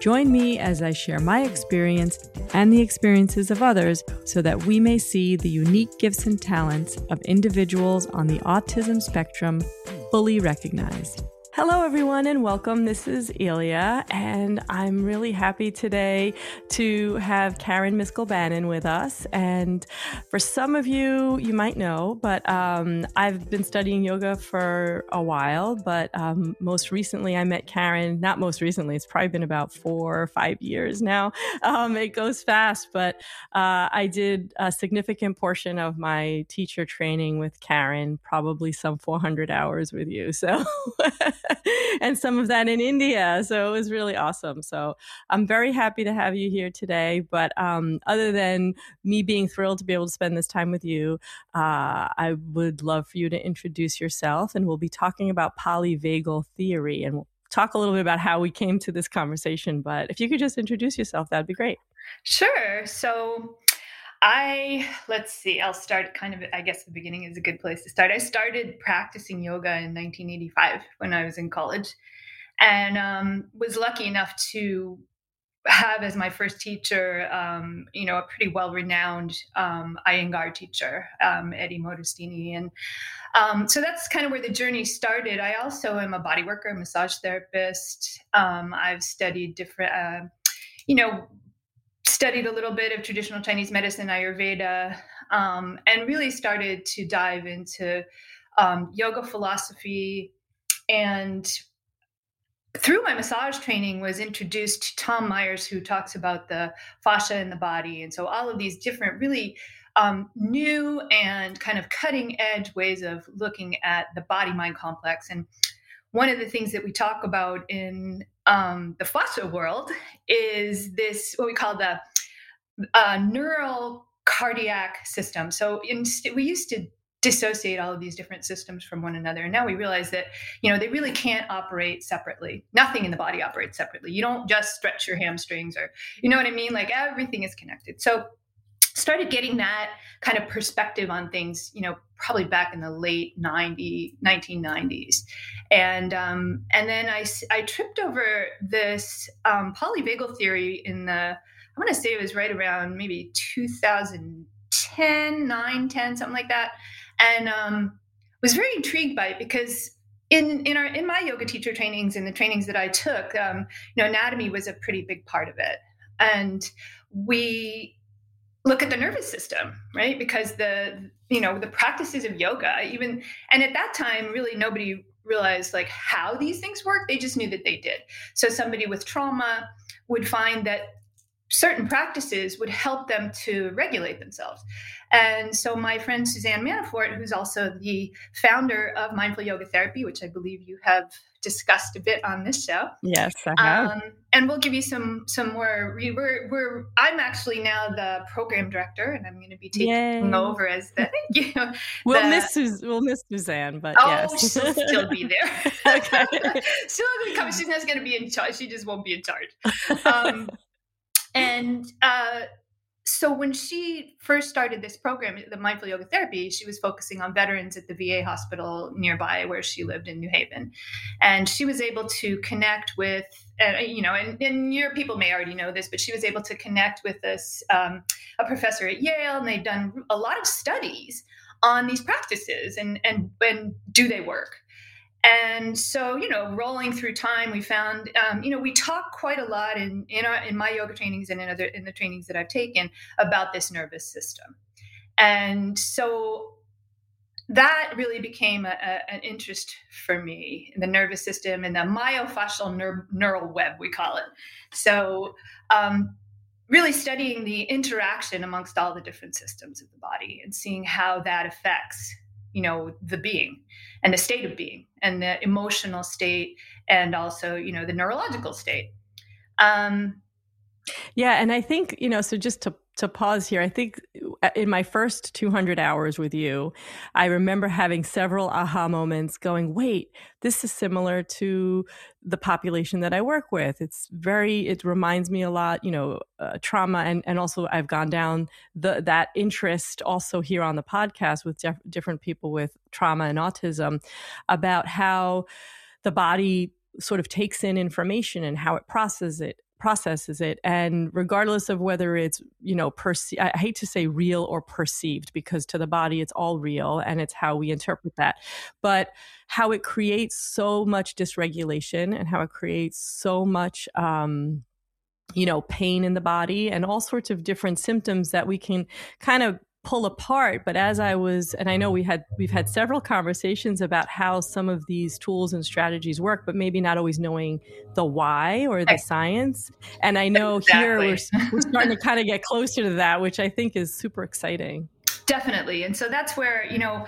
Join me as I share my experience and the experiences of others so that we may see the unique gifts and talents of individuals on the autism spectrum fully recognized. Hello, everyone, and welcome. This is Ilya, and I'm really happy today to have Karen Miskel-Bannon with us. And for some of you, you might know, but um, I've been studying yoga for a while. But um, most recently, I met Karen. Not most recently; it's probably been about four or five years now. Um, it goes fast, but uh, I did a significant portion of my teacher training with Karen, probably some 400 hours with you. So. and some of that in India. So it was really awesome. So I'm very happy to have you here today. But um, other than me being thrilled to be able to spend this time with you, uh, I would love for you to introduce yourself. And we'll be talking about polyvagal theory and we'll talk a little bit about how we came to this conversation. But if you could just introduce yourself, that'd be great. Sure. So I let's see. I'll start kind of. I guess the beginning is a good place to start. I started practicing yoga in 1985 when I was in college, and um, was lucky enough to have as my first teacher, um, you know, a pretty well-renowned um, Iyengar teacher, um, Eddie Modestini, and um, so that's kind of where the journey started. I also am a body worker, massage therapist. Um, I've studied different, uh, you know, studied a little bit of traditional Chinese medicine, Ayurveda, um, and really started to dive into um, yoga philosophy. And through my massage training, was introduced to Tom Myers, who talks about the fascia in the body, and so all of these different, really um, new and kind of cutting edge ways of looking at the body mind complex. And one of the things that we talk about in um, the fascia world is this what we call the uh, neural cardiac system. So in, we used to dissociate all of these different systems from one another. And now we realize that you know they really can't operate separately. Nothing in the body operates separately. You don't just stretch your hamstrings or you know what i mean? Like everything is connected. So started getting that kind of perspective on things, you know, probably back in the late 90, 1990s. And, um, and then I, I tripped over this um, polyvagal theory in the, I want to say it was right around maybe 2010, 9, 10, something like that. And um, was very intrigued by it because in in our in my yoga teacher trainings and the trainings that I took, um, you know, anatomy was a pretty big part of it, and we look at the nervous system right? Because the you know the practices of yoga even and at that time really nobody realized like how these things work. They just knew that they did. So somebody with trauma would find that certain practices would help them to regulate themselves. And so my friend Suzanne Manafort, who's also the founder of Mindful Yoga Therapy, which I believe you have discussed a bit on this show. Yes, I have. Um, and we'll give you some some more. We're, we're I'm actually now the program director, and I'm going to be taking Yay. over as the. You know, we'll the, miss we'll miss Suzanne, but oh, yes, she'll still be there. okay, still going to come. She's not going to be in charge. She just won't be in charge. Um, and uh, so when she first started this program, the mindful yoga therapy, she was focusing on veterans at the VA hospital nearby where she lived in New Haven, and she was able to connect with, uh, you know, and, and, your people may already know this, but she was able to connect with this um, a professor at Yale, and they've done a lot of studies on these practices and and and do they work? And so you know rolling through time we found um, you know we talk quite a lot in in, our, in my yoga trainings and in other in the trainings that i've taken about this nervous system. And so that really became a, a, an interest for me in the nervous system and the myofascial ner- neural web we call it. So um, really studying the interaction amongst all the different systems of the body and seeing how that affects you know the being and the state of being and the emotional state and also you know the neurological state. Um yeah and i think you know so just to to pause here i think in my first 200 hours with you, I remember having several aha moments going, wait, this is similar to the population that I work with. It's very, it reminds me a lot, you know, uh, trauma. And, and also, I've gone down the, that interest also here on the podcast with def- different people with trauma and autism about how the body sort of takes in information and how it processes it processes it and regardless of whether it's you know perce- i hate to say real or perceived because to the body it's all real and it's how we interpret that but how it creates so much dysregulation and how it creates so much um, you know pain in the body and all sorts of different symptoms that we can kind of pull apart but as i was and i know we had we've had several conversations about how some of these tools and strategies work but maybe not always knowing the why or the science. And i know exactly. here we're, we're starting to kind of get closer to that which i think is super exciting. Definitely. And so that's where you know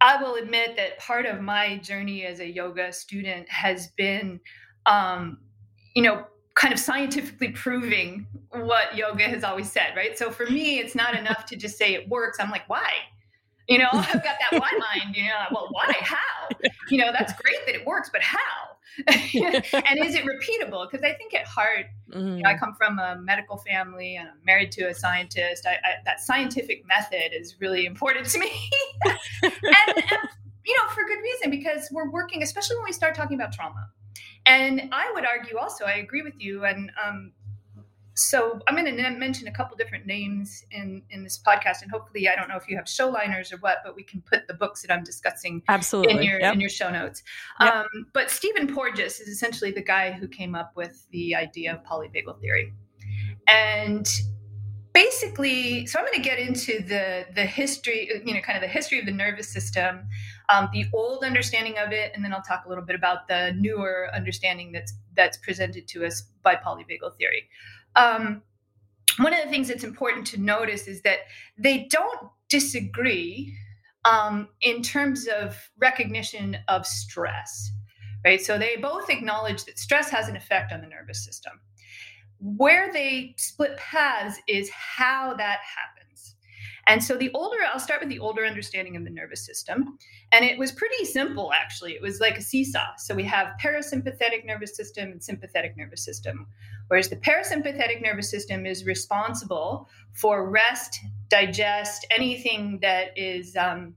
i will admit that part of my journey as a yoga student has been um, you know kind of scientifically proving what yoga has always said, right? So for me, it's not enough to just say it works. I'm like, why? You know, I've got that why mind, you know, well, why? How? You know, that's great that it works, but how? and is it repeatable? Because I think at heart, mm-hmm. you know, I mm-hmm. come from a medical family and I'm married to a scientist. I, I, that scientific method is really important to me. and, and, you know, for good reason, because we're working, especially when we start talking about trauma and I would argue also, I agree with you. And um, so I'm going to mention a couple different names in in this podcast, and hopefully, I don't know if you have show liners or what, but we can put the books that I'm discussing absolutely in your yep. in your show notes. Yep. Um, but Stephen Porges is essentially the guy who came up with the idea of polyvagal theory, and basically, so I'm going to get into the the history, you know, kind of the history of the nervous system, um, the old understanding of it, and then I'll talk a little bit about the newer understanding that's that's presented to us by polyvagal theory. Um, one of the things that's important to notice is that they don't disagree um, in terms of recognition of stress, right? So they both acknowledge that stress has an effect on the nervous system. Where they split paths is how that happens. And so the older, I'll start with the older understanding of the nervous system. And it was pretty simple, actually. It was like a seesaw. So we have parasympathetic nervous system and sympathetic nervous system. Whereas the parasympathetic nervous system is responsible for rest, digest, anything that is um,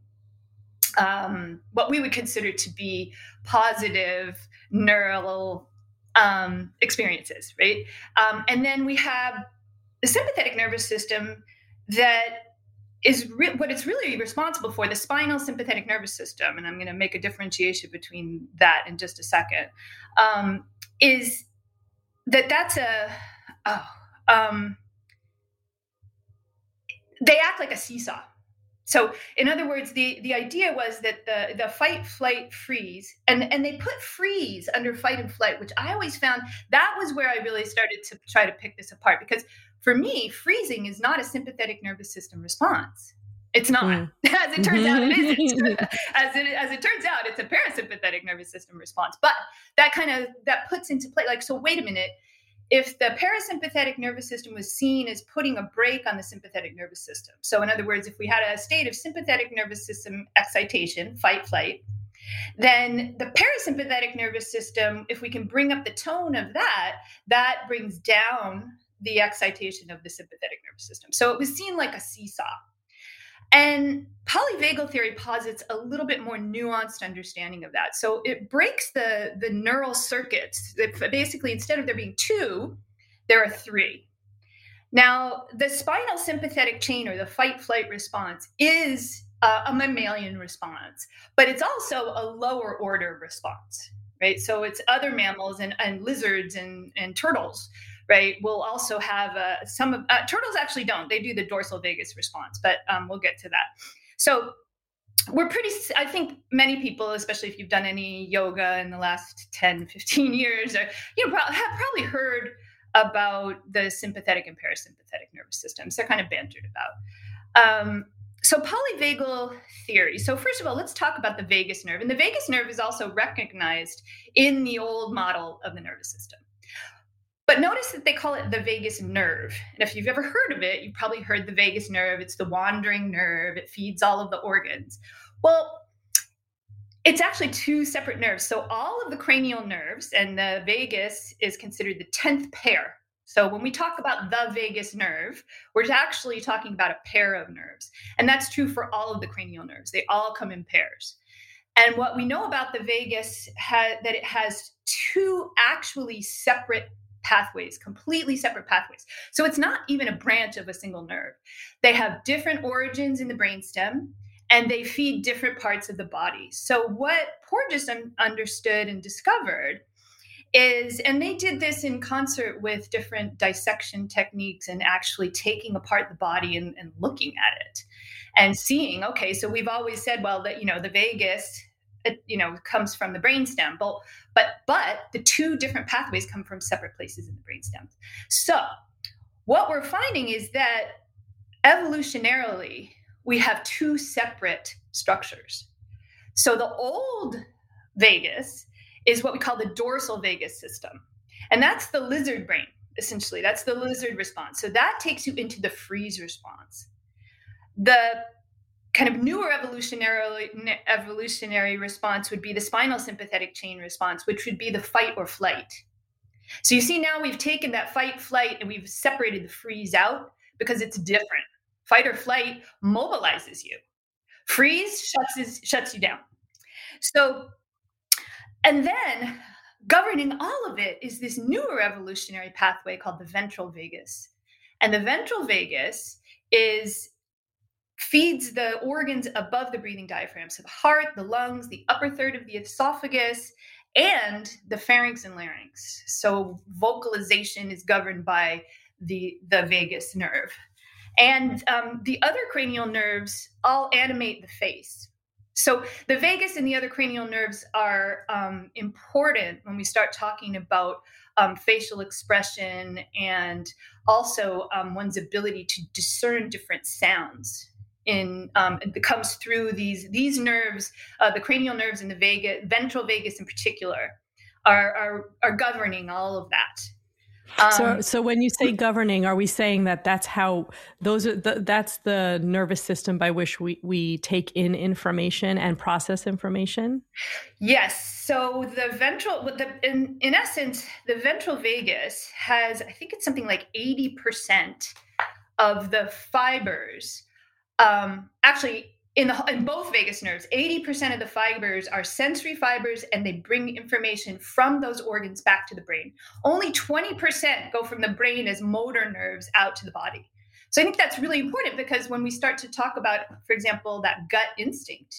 um, what we would consider to be positive neural um, experiences, right? Um, and then we have the sympathetic nervous system that is re- what it's really responsible for the spinal sympathetic nervous system and i'm going to make a differentiation between that in just a second um, is that that's a oh, um, they act like a seesaw so, in other words, the, the idea was that the, the fight, flight, freeze, and, and they put freeze under fight and flight, which I always found that was where I really started to try to pick this apart. Because for me, freezing is not a sympathetic nervous system response. It's not. Mm. As it turns out, it isn't. as it as it turns out, it's a parasympathetic nervous system response. But that kind of that puts into play like so. Wait a minute if the parasympathetic nervous system was seen as putting a brake on the sympathetic nervous system. So, in other words, if we had a state of sympathetic nervous system excitation, fight, flight, then the parasympathetic nervous system, if we can bring up the tone of that, that brings down the excitation of the sympathetic nervous system. So it was seen like a seesaw. And polyvagal theory posits a little bit more nuanced understanding of that. So it breaks the, the neural circuits. basically, instead of there being two, there are three. Now, the spinal sympathetic chain or the fight flight response is a mammalian response, but it's also a lower order response, right? So it's other mammals and, and lizards and, and turtles right, will also have uh, some of uh, turtles actually don't. They do the dorsal vagus response, but um, we'll get to that. So we're pretty, I think many people, especially if you've done any yoga in the last 10, 15 years, or, you know, have probably heard about the sympathetic and parasympathetic nervous systems. They're kind of bantered about. Um, so polyvagal theory. So first of all, let's talk about the vagus nerve. And the vagus nerve is also recognized in the old model of the nervous system. But notice that they call it the vagus nerve. And if you've ever heard of it, you've probably heard the vagus nerve. It's the wandering nerve, it feeds all of the organs. Well, it's actually two separate nerves. So all of the cranial nerves and the vagus is considered the 10th pair. So when we talk about the vagus nerve, we're actually talking about a pair of nerves. And that's true for all of the cranial nerves. They all come in pairs. And what we know about the vagus ha- that it has two actually separate pathways, completely separate pathways. So it's not even a branch of a single nerve. They have different origins in the brainstem and they feed different parts of the body. So, what Porges un- understood and discovered is, and they did this in concert with different dissection techniques and actually taking apart the body and, and looking at it and seeing, okay, so we've always said, well, that, you know, the vagus it, you know comes from the brainstem but but but the two different pathways come from separate places in the brainstem so what we're finding is that evolutionarily we have two separate structures. So the old vagus is what we call the dorsal vagus system. And that's the lizard brain, essentially. That's the lizard response. So that takes you into the freeze response. The kind of newer evolutionary evolutionary response would be the spinal sympathetic chain response, which would be the fight or flight. So you see now we've taken that fight flight and we've separated the freeze out because it's different. Fight or flight mobilizes you. Freeze shuts shuts you down. So, and then governing all of it is this newer evolutionary pathway called the ventral vagus. And the ventral vagus is feeds the organs above the breathing diaphragm. So the heart, the lungs, the upper third of the esophagus, and the pharynx and larynx. So vocalization is governed by the the vagus nerve. And um, the other cranial nerves all animate the face. So the vagus and the other cranial nerves are um, important when we start talking about um, facial expression and also um, one's ability to discern different sounds. In um, it comes through these these nerves, uh, the cranial nerves and the vagus, ventral vagus in particular, are, are are governing all of that. Um, so, so when you say governing, are we saying that that's how those are the, that's the nervous system by which we, we take in information and process information? Yes. So the ventral, the, in, in essence, the ventral vagus has, I think it's something like 80% of the fibers. Um, actually, in the in both vagus nerves 80% of the fibers are sensory fibers and they bring information from those organs back to the brain. Only 20% go from the brain as motor nerves out to the body. So i think that's really important because when we start to talk about for example that gut instinct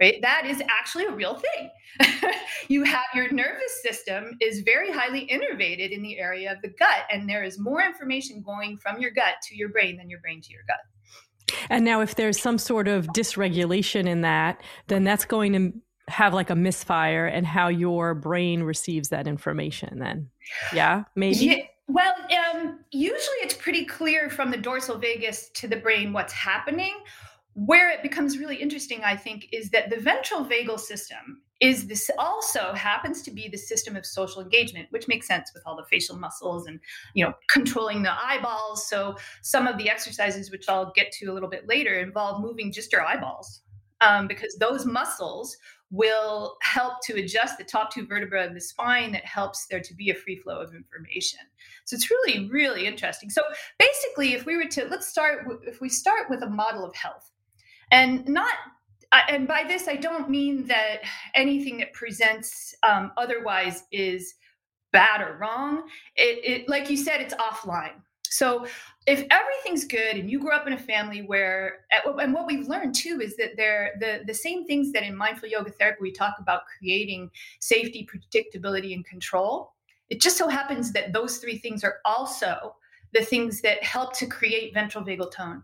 right that is actually a real thing. You have your nervous system is very highly innervated in the area of the gut and there is more information going from your gut to your brain than your brain to your gut and now, if there's some sort of dysregulation in that, then that's going to have like a misfire and how your brain receives that information then. Yeah, maybe. Yeah. Well, um, usually it's pretty clear from the dorsal vagus to the brain what's happening. Where it becomes really interesting, I think, is that the ventral vagal system is this also happens to be the system of social engagement, which makes sense with all the facial muscles and you know controlling the eyeballs. So some of the exercises, which I'll get to a little bit later, involve moving just your eyeballs um, because those muscles will help to adjust the top two vertebrae of the spine that helps there to be a free flow of information. So it's really, really interesting. So basically, if we were to let's start, if we start with a model of health, and not and by this i don't mean that anything that presents um, otherwise is bad or wrong it, it like you said it's offline so if everything's good and you grew up in a family where and what we've learned too is that they're the, the same things that in mindful yoga therapy we talk about creating safety predictability and control it just so happens that those three things are also the things that help to create ventral vagal tone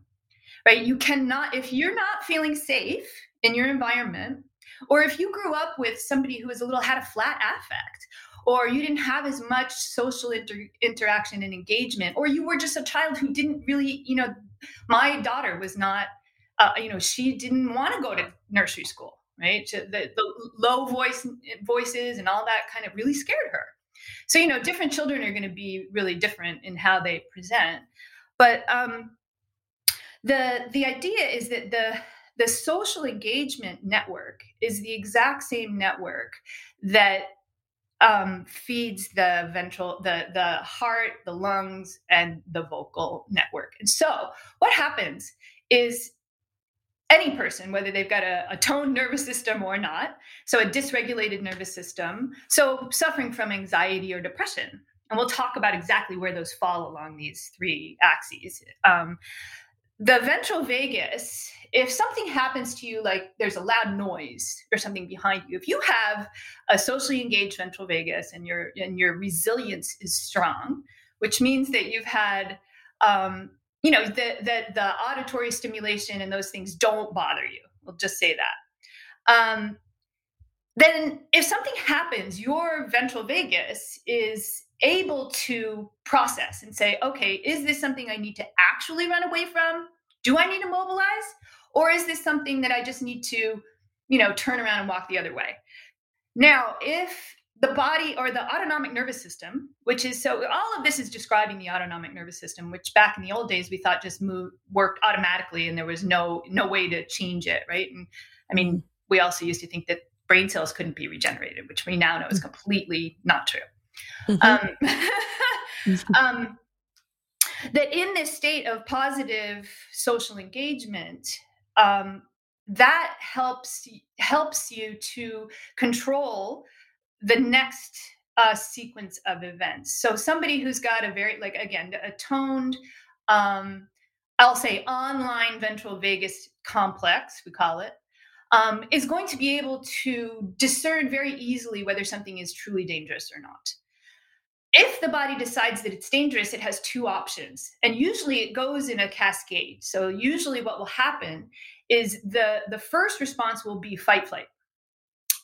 right? You cannot, if you're not feeling safe in your environment, or if you grew up with somebody who was a little had a flat affect, or you didn't have as much social inter- interaction and engagement, or you were just a child who didn't really, you know, my daughter was not, uh, you know, she didn't want to go to nursery school, right? The, the low voice voices and all that kind of really scared her. So, you know, different children are going to be really different in how they present. But um, the the idea is that the the social engagement network is the exact same network that um, feeds the ventral, the the heart, the lungs, and the vocal network. And so, what happens is any person, whether they've got a, a toned nervous system or not, so a dysregulated nervous system, so suffering from anxiety or depression, and we'll talk about exactly where those fall along these three axes. Um, the ventral vagus if something happens to you like there's a loud noise or something behind you if you have a socially engaged ventral vagus and your and your resilience is strong which means that you've had um, you know that the, the auditory stimulation and those things don't bother you we'll just say that um, then if something happens your ventral vagus is able to process and say, okay, is this something I need to actually run away from? Do I need to mobilize? Or is this something that I just need to, you know, turn around and walk the other way? Now, if the body or the autonomic nervous system, which is so all of this is describing the autonomic nervous system, which back in the old days we thought just moved worked automatically and there was no no way to change it, right? And I mean, we also used to think that brain cells couldn't be regenerated, which we now know is mm. completely not true. Mm-hmm. Um, um, that in this state of positive social engagement, um, that helps helps you to control the next uh, sequence of events. So somebody who's got a very like again a toned, um, I'll say online ventral vagus complex, we call it, um, is going to be able to discern very easily whether something is truly dangerous or not if the body decides that it's dangerous, it has two options. And usually it goes in a cascade. So usually what will happen is the the first response will be fight flight.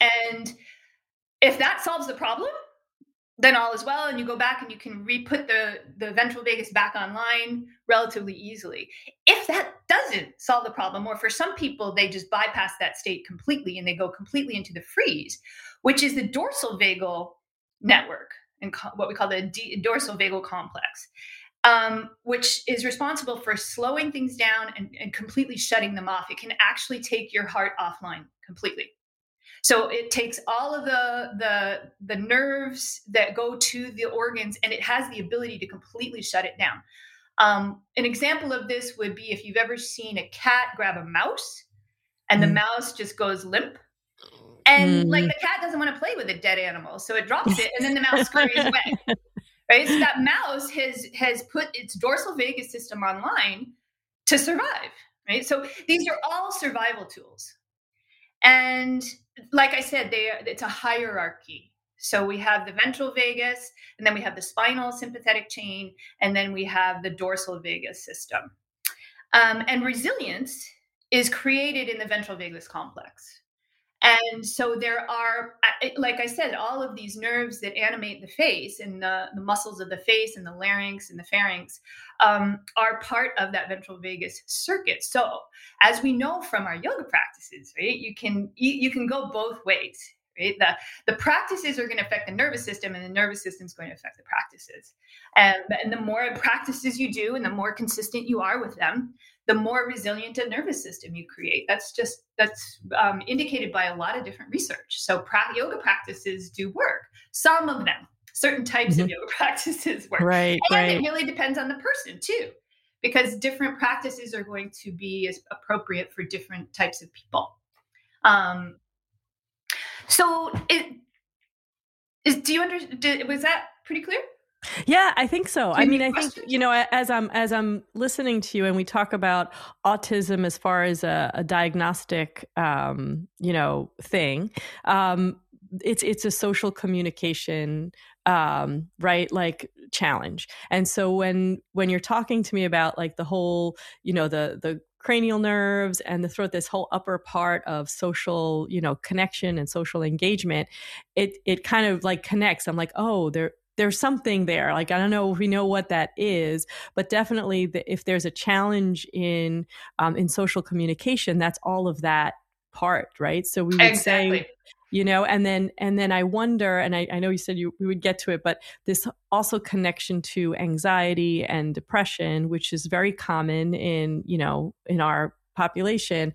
And if that solves the problem, then all is well and you go back and you can re-put the the ventral vagus back online relatively easily if that doesn't solve the problem or for some people they just bypass that state completely and they go completely into the freeze which is the dorsal vagal network and co- what we call the d- dorsal vagal complex, um, which is responsible for slowing things down and, and completely shutting them off. It can actually take your heart offline completely. So it takes all of the the the nerves that go to the organs, and it has the ability to completely shut it down. Um, an example of this would be if you've ever seen a cat grab a mouse, and the mm. mouse just goes limp and mm. like the cat doesn't want to play with a dead animal, so it drops it, and then the mouse scurries away. Right, so that mouse has has put its dorsal vagus system online to survive. Right, so these are all survival tools, and like I said, they are, it's a hierarchy. So we have the ventral vagus, and then we have the spinal sympathetic chain, and then we have the dorsal vagus system. Um, and resilience is created in the ventral vagus complex. And so there are, like I said, all of these nerves that animate the face and the, the muscles of the face and the larynx and the pharynx um, are part of that ventral vagus circuit. So as we know from our yoga practices, right, you can you, can go both ways. Right? The, the practices are going to affect the nervous system, and the nervous system is going to affect the practices. And, and the more practices you do, and the more consistent you are with them, the more resilient a nervous system you create. That's just that's um, indicated by a lot of different research. So pra- yoga practices do work. Some of them, certain types mm-hmm. of yoga practices work. Right, and right. it really depends on the person too, because different practices are going to be as appropriate for different types of people. Um, so it is. Do you understand? Was that pretty clear? Yeah, I think so. I mean, I think you know, as I'm as I'm listening to you, and we talk about autism as far as a, a diagnostic, um, you know, thing. Um, it's it's a social communication, um, right? Like challenge. And so when when you're talking to me about like the whole, you know, the the cranial nerves and the throat this whole upper part of social you know connection and social engagement it it kind of like connects i'm like oh there there's something there. Like I don't know if we know what that is, but definitely the, if there's a challenge in um, in social communication, that's all of that part, right? So we would exactly. say you know and then and then i wonder and i, I know you said you we would get to it but this also connection to anxiety and depression which is very common in you know in our population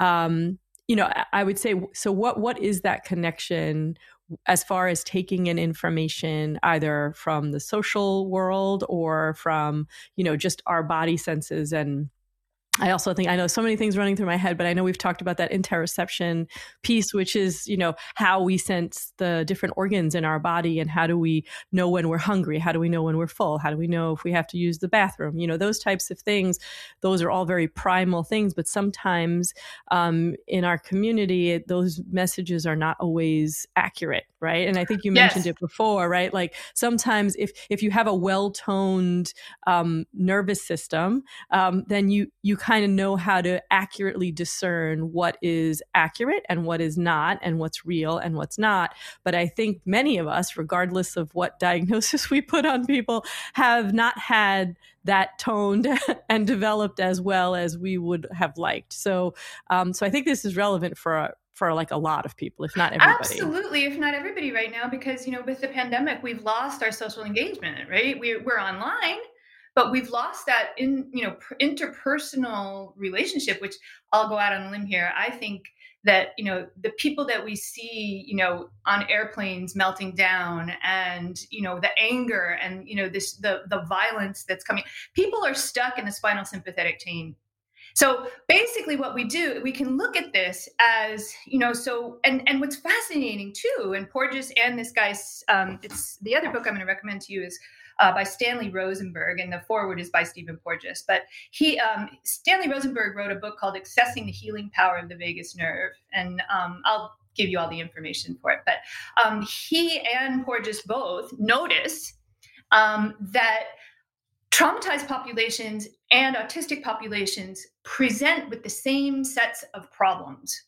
um you know i would say so what what is that connection as far as taking in information either from the social world or from you know just our body senses and I also think I know so many things running through my head, but I know we've talked about that interoception piece, which is, you know, how we sense the different organs in our body and how do we know when we're hungry? How do we know when we're full? How do we know if we have to use the bathroom? You know, those types of things. Those are all very primal things, but sometimes um, in our community, it, those messages are not always accurate, right? And I think you mentioned yes. it before, right? Like sometimes if if you have a well toned um, nervous system, um, then you you kind of know how to accurately discern what is accurate and what is not, and what's real and what's not. But I think many of us, regardless of what diagnosis we put on people, have not had that toned and developed as well as we would have liked. So, um, so I think this is relevant for for like a lot of people, if not everybody. Absolutely, if not everybody right now, because you know, with the pandemic, we've lost our social engagement. Right, we're we're online but we've lost that in you know interpersonal relationship which i'll go out on a limb here. I think that you know the people that we see you know on airplanes melting down and you know the anger and you know this the the violence that's coming people are stuck in the spinal sympathetic chain. So basically what we do we can look at this as you know so and and what's fascinating too and porges and this guy's um it's the other book i'm going to recommend to you is uh, by Stanley Rosenberg, and the foreword is by Stephen Porges. But he, um, Stanley Rosenberg, wrote a book called "Accessing the Healing Power of the Vagus Nerve," and um, I'll give you all the information for it. But um, he and Porges both notice um, that traumatized populations and autistic populations present with the same sets of problems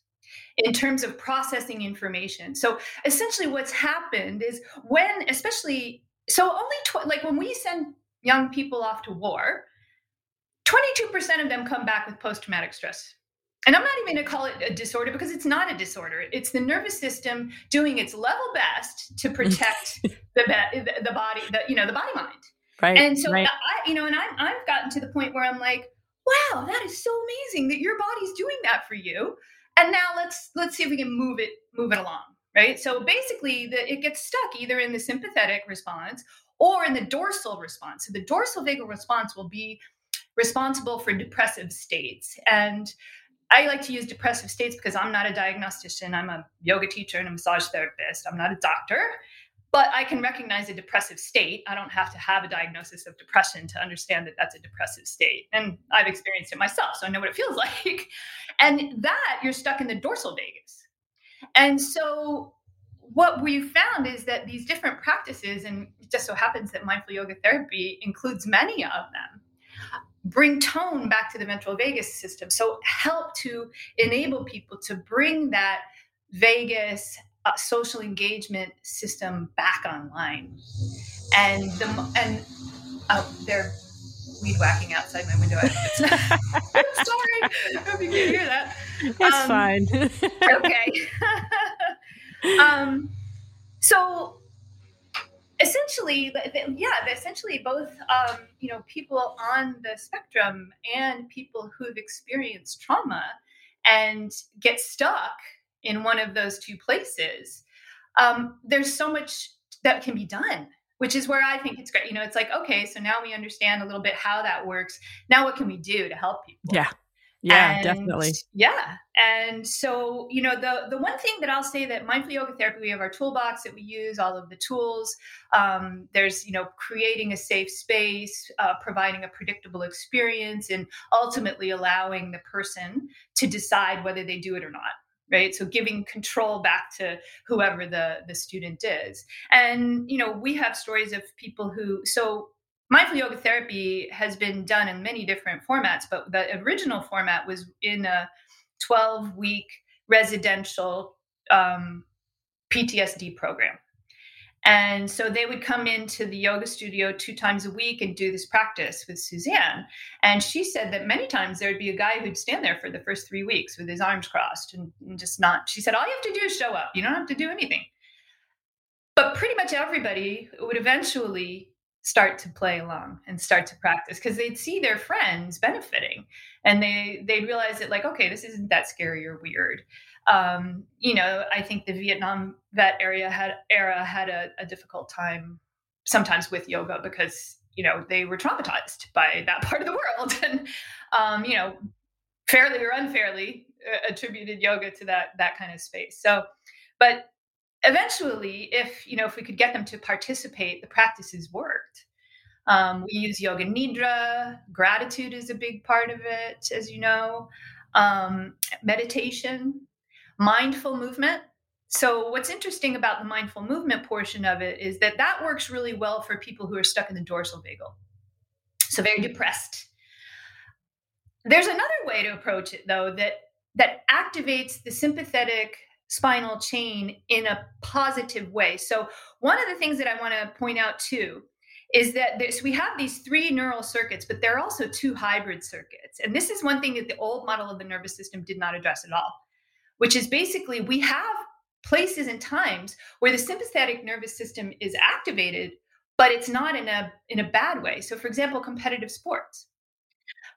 in terms of processing information. So essentially, what's happened is when, especially so only tw- like when we send young people off to war 22% of them come back with post-traumatic stress. And i'm not even going to call it a disorder because it's not a disorder. It's the nervous system doing its level best to mm-hmm. protect the, the, the body the you know the body mind. Right and so right. i you know and I'm, i've gotten to the point where i'm like wow that is so amazing that your body's doing that for you. And now let's let's see if we can move it move it along right? So basically, the, it gets stuck either in the sympathetic response or in the dorsal response. So the dorsal vagal response will be responsible for depressive states. And I like to use depressive states because I'm not a diagnostician. I'm a yoga teacher and a massage therapist. I'm not a doctor, but I can recognize a depressive state. I don't have to have a diagnosis of depression to understand that that's a depressive state. And I've experienced it myself, so I know what it feels like. And that you're stuck in the dorsal vagus. And so what we found is that these different practices, and it just so happens that mindful yoga therapy includes many of them, bring tone back to the ventral vagus system. So help to enable people to bring that vagus uh, social engagement system back online. And the and uh, they're weed whacking outside my window. I'm sorry, I hope you can hear that. It's um, fine. okay. um, so essentially, yeah, essentially both, um, you know, people on the spectrum and people who've experienced trauma and get stuck in one of those two places. Um, there's so much that can be done which is where I think it's great. You know, it's like, okay, so now we understand a little bit how that works. Now, what can we do to help people? Yeah. Yeah, and, definitely. Yeah. And so, you know, the the one thing that I'll say that mindful yoga therapy, we have our toolbox that we use, all of the tools. Um, there's, you know, creating a safe space, uh, providing a predictable experience, and ultimately allowing the person to decide whether they do it or not right? So giving control back to whoever the the student is. And you know we have stories of people who so mindful yoga therapy has been done in many different formats but the original format was in a 12 week residential um, ptsd program And so they would come into the yoga studio two times a week and do this practice with Suzanne. And she said that many times there would be a guy who'd stand there for the first three weeks with his arms crossed and, and just not. She said, All you have to do is show up. You don't have to do anything. But pretty much everybody would eventually start to play along and start to practice because they'd see their friends benefiting and they they'd realize that like okay this isn't that scary or weird um, you know i think the vietnam vet area had era had a, a difficult time sometimes with yoga because you know they were traumatized by that part of the world and um, you know fairly or unfairly uh, attributed yoga to that that kind of space so but eventually, if you know, if we could get them to participate, the practices worked. Um, we use yoga nidra. Gratitude is a big part of it, as you know. Um, meditation, mindful movement. So, what's interesting about the mindful movement portion of it is that that works really well for people who are stuck in the dorsal vagal. So, very depressed. There's another way to approach it, though, that that activates the sympathetic spinal chain in a positive way. So, one of the things that I want to point out too is that this, we have these three neural circuits, but there are also two hybrid circuits. And this is one thing that the old model of the nervous system did not address at all, which is basically we have places and times where the sympathetic nervous system is activated, but it's not in a in a bad way. So, for example, competitive sports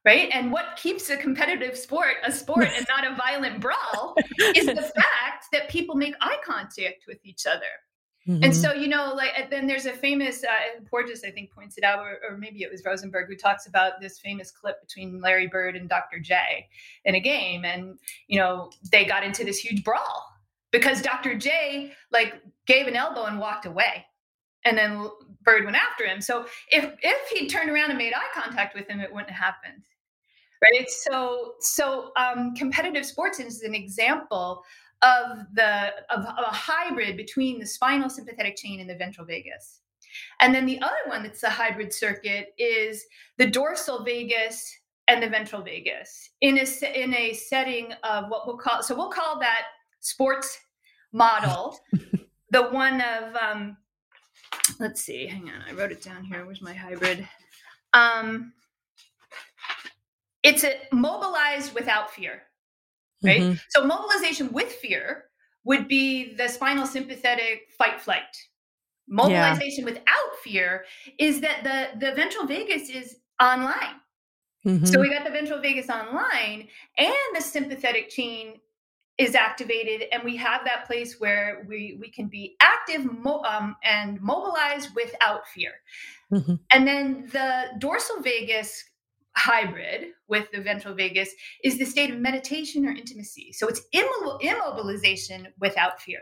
right? And what keeps a competitive sport a sport and not a violent brawl is the fact that people make eye contact with each other. Mm-hmm. And so, you know, like then there's a famous, uh, Porges, I think, points it out, or, or, maybe it was Rosenberg who talks about this famous clip between Larry Bird and Dr. J in a game. And, you know, they got into this huge brawl because Dr. J, like, gave an elbow and walked away. And then Bird went after him. So if if he turned around and made eye contact with him, it wouldn't have happened right so so um, competitive sports is an example of the of, of a hybrid between the spinal sympathetic chain and the ventral vagus and then the other one that's a hybrid circuit is the dorsal vagus and the ventral vagus in a in a setting of what we'll call so we'll call that sports model the one of um let's see hang on i wrote it down here where's my hybrid um it's a mobilized without fear right mm-hmm. so mobilization with fear would be the spinal sympathetic fight flight mobilization yeah. without fear is that the the ventral vagus is online mm-hmm. so we got the ventral vagus online and the sympathetic chain is activated and we have that place where we we can be active mo- um, and mobilized without fear mm-hmm. and then the dorsal vagus hybrid with the ventral vagus is the state of meditation or intimacy. So it's immobilization without fear.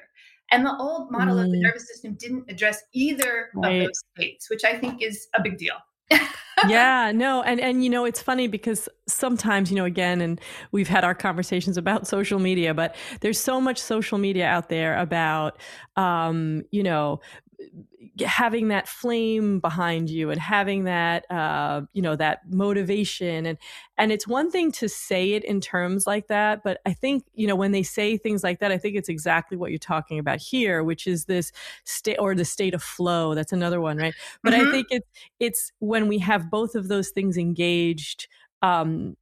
And the old model mm. of the mm. nervous system didn't address either right. of those states, which I think is a big deal. Yeah, no, and and you know it's funny because sometimes you know again, and we've had our conversations about social media, but there's so much social media out there about um, you know having that flame behind you and having that uh, you know that motivation. And and it's one thing to say it in terms like that but i think you know when they say things like that i think it's exactly what you're talking about here which is this state or the state of flow. That's another one right? But mm-hmm. i think it's it's when we have both of those things engaged um,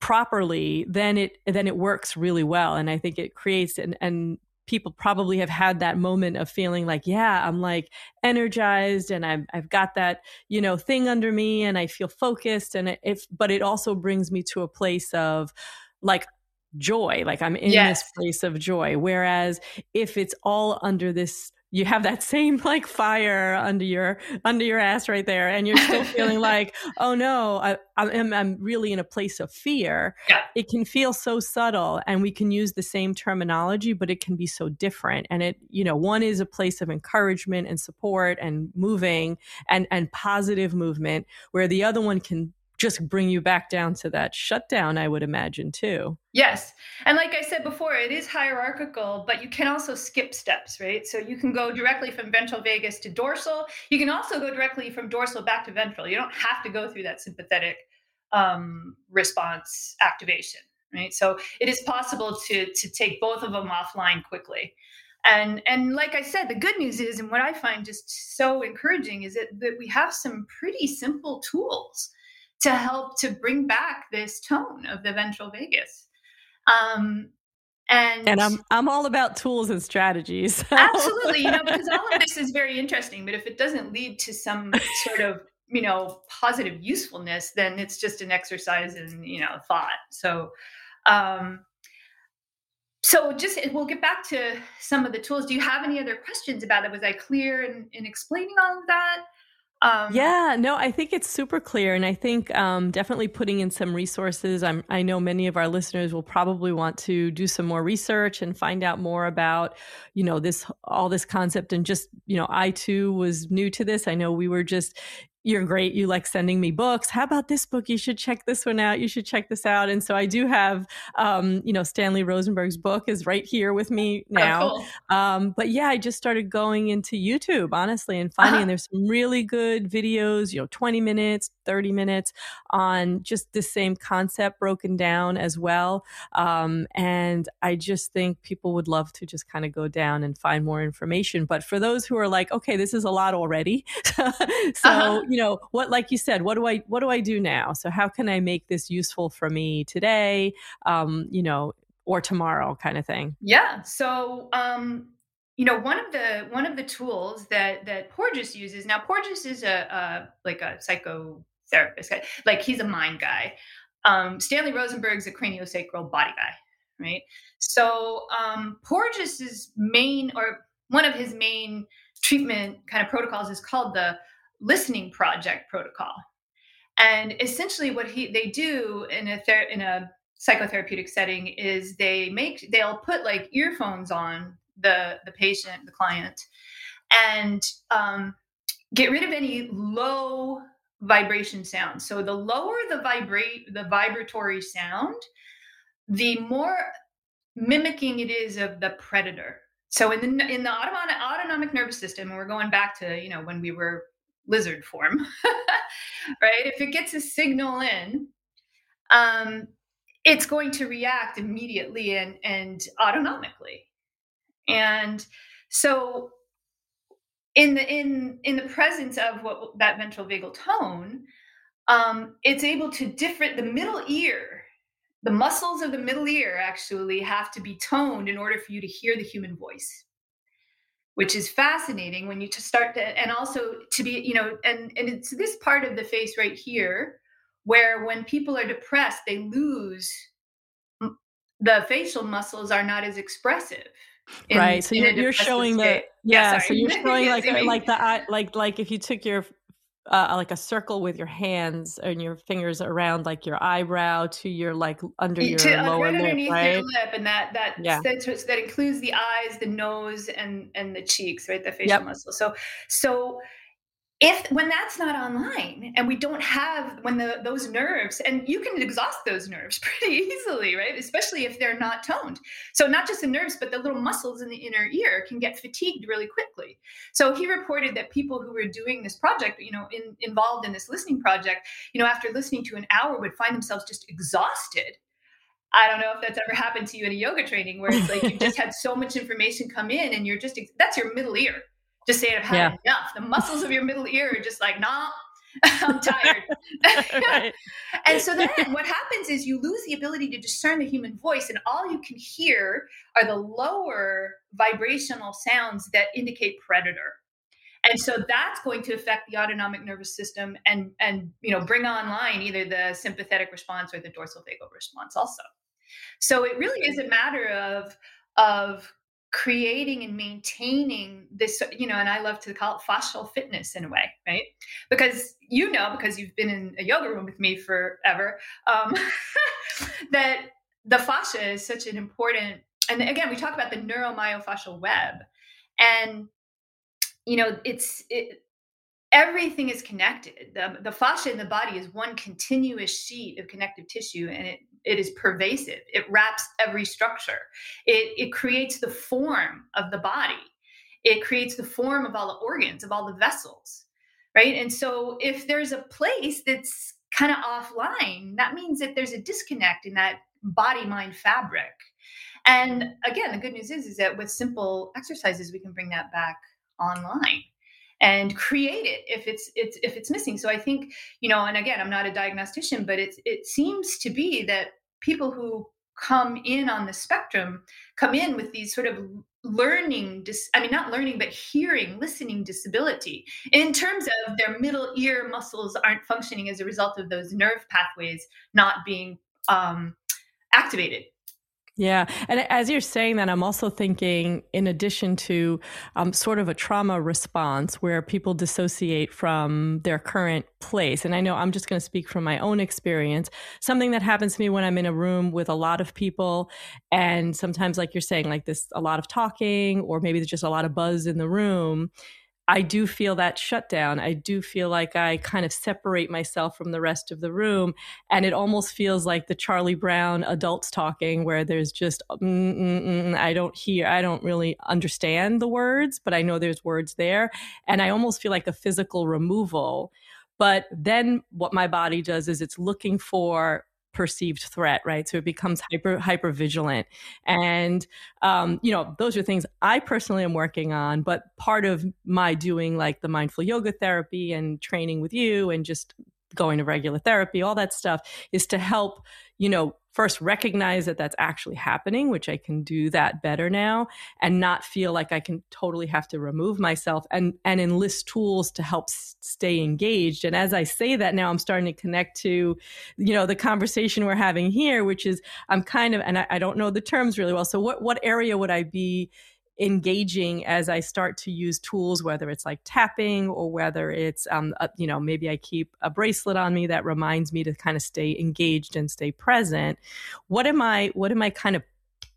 properly then it then it works really well. And i think it creates and and people probably have had that moment of feeling like, yeah, I'm like energized and I've, I've got that, you know, thing under me and I feel focused. And if, but it also brings me to a place of like, joy like i'm in yes. this place of joy whereas if it's all under this you have that same like fire under your under your ass right there and you're still feeling like oh no I, I'm, I'm really in a place of fear yeah. it can feel so subtle and we can use the same terminology but it can be so different and it you know one is a place of encouragement and support and moving and and positive movement where the other one can just bring you back down to that shutdown, I would imagine, too. Yes. And like I said before, it is hierarchical, but you can also skip steps, right? So you can go directly from ventral vagus to dorsal. You can also go directly from dorsal back to ventral. You don't have to go through that sympathetic um, response activation, right? So it is possible to, to take both of them offline quickly. and and like i said the good news is and what i find just so encouraging is that, that we have some pretty simple tools to help to bring back this tone of the ventral vagus um, and, and I'm I'm all about tools and strategies. So. Absolutely, you know, because all of this is very interesting, but if it doesn't lead to some sort of you know positive usefulness, then it's just an exercise in you know thought. So, um, so just we'll get back to some of the tools. Do you have any other questions about it? Was I clear in, in explaining all of that? Um, yeah, no, I think it's super clear, and I think um, definitely putting in some resources. I'm, I know many of our listeners will probably want to do some more research and find out more about, you know, this all this concept. And just, you know, I too was new to this. I know we were just you're great. You like sending me books. How about this book? You should check this one out. You should check this out. And so I do have, um, you know, Stanley Rosenberg's book is right here with me oh, now. Oh, cool. um, but yeah, I just started going into YouTube, honestly, and finding uh-huh. there's some really good videos, you know, 20 minutes, 30 minutes on just the same concept broken down as well. Um, and I just think people would love to just kind of go down and find more information. But for those who are like, okay, this is a lot already. so, uh-huh you know what like you said what do i what do i do now? So how can i make this useful for me today um you know or tomorrow kind of thing? Yeah so um you know one of the one of the tools that that porges uses now porges is a, a like a psychotherapist like he's a mind guy. Um stanley rosenberg's a craniosacral body guy right? So um porges's main or one of his main treatment kind of protocols is called the listening project protocol. And essentially, what he they do in a ther- in a psychotherapeutic setting is they make they'll put like earphones on the the patient, the client, and um, get rid of any low vibration sound. So the lower the vibrate the vibratory sound, the more mimicking it is of the predator. So in the in the autonomic, autonomic nervous system, and we're going back to you know when we were lizard form, right? If it gets a signal in, um, it's going to react immediately and, and autonomically. And so in the in in the presence of what that ventral vagal tone, um, it's able to different the middle ear. The muscles of the middle ear actually have to be toned in order for you to hear the human voice which is fascinating when you to start to and also to be you know and and it's this part of the face right here where when people are depressed they lose the facial muscles are not as expressive in, right so you're, you're showing the yeah, yeah so you're showing like like the like like if you took your uh, like a circle with your hands and your fingers around like your eyebrow to your like under your to, lower right lip, underneath right? your lip, and that that yeah. that, that includes the eyes, the nose, and and the cheeks, right? The facial yep. muscle. So so if when that's not online and we don't have when the those nerves and you can exhaust those nerves pretty easily right? Especially if they're not toned. So not just the nerves but the little muscles in the inner ear can get fatigued really quickly. So he reported that people who were doing this project you know in, involved in this listening project you know after listening to an hour would find themselves just exhausted. I don't know if that's ever happened to you in a yoga training where it's like you just had so much information come in and you're just that's your middle ear just saying I've had yeah. enough. The muscles of your middle ear are just like, nah, I'm tired. and so then what happens is you lose the ability to discern the human voice, and all you can hear are the lower vibrational sounds that indicate predator. And so that's going to affect the autonomic nervous system and and you know bring online either the sympathetic response or the dorsal vagal response also. So it really is a matter of of creating and maintaining this you know and i love to call it fascial fitness in a way right? Because you know because you've been in a yoga room with me forever um, that the fascia is such an important and again we talk about the neuromyofascial web and you know it's it, everything is connected. The, the fascia in the body is one continuous sheet of connective tissue and it it is pervasive. It wraps every structure. It, it creates the form of the body. It creates the form of all the organs of all the vessels right? And so if there's a place that's kind of offline that means that there's a disconnect in that body mind fabric. And again, the good news is, is that with simple exercises, we can bring that back online and create it if it's it's if it's missing. So i think you know and again i'm not a diagnostician but it's it seems to be that people who come in on the spectrum come in with these sort of learning dis- i mean not learning but hearing listening disability in terms of their middle ear muscles aren't functioning as a result of those nerve pathways not being um, activated yeah. And as you're saying that, I'm also thinking, in addition to um, sort of a trauma response where people dissociate from their current place. And I know I'm just going to speak from my own experience. Something that happens to me when I'm in a room with a lot of people, and sometimes, like you're saying, like this, a lot of talking, or maybe there's just a lot of buzz in the room I do feel that shutdown. I do feel like I kind of separate myself from the rest of the room. And it almost feels like the Charlie Brown adults talking, where there's just, mm, mm, mm, I don't hear, I don't really understand the words, but I know there's words there. And I almost feel like a physical removal. But then what my body does is it's looking for perceived threat right? So it becomes hyper hyper vigilant and um, you know those are things i personally am working on but part of my doing like the mindful yoga therapy and training with you and just going to regular therapy all that stuff is to help you know first recognize that that's actually happening, which I can do that better now and not feel like I can totally have to remove myself and, and enlist tools to help s- stay engaged. And as I say that now, I'm starting to connect to, you know, the conversation we're having here, which is I'm kind of, and I, I don't know the terms really well. So what, what area would I be engaging as I start to use tools, whether it's like tapping or whether it's, um, you know, maybe I keep a bracelet on me that reminds me to kind of stay engaged and stay present. What am I, what am I kind of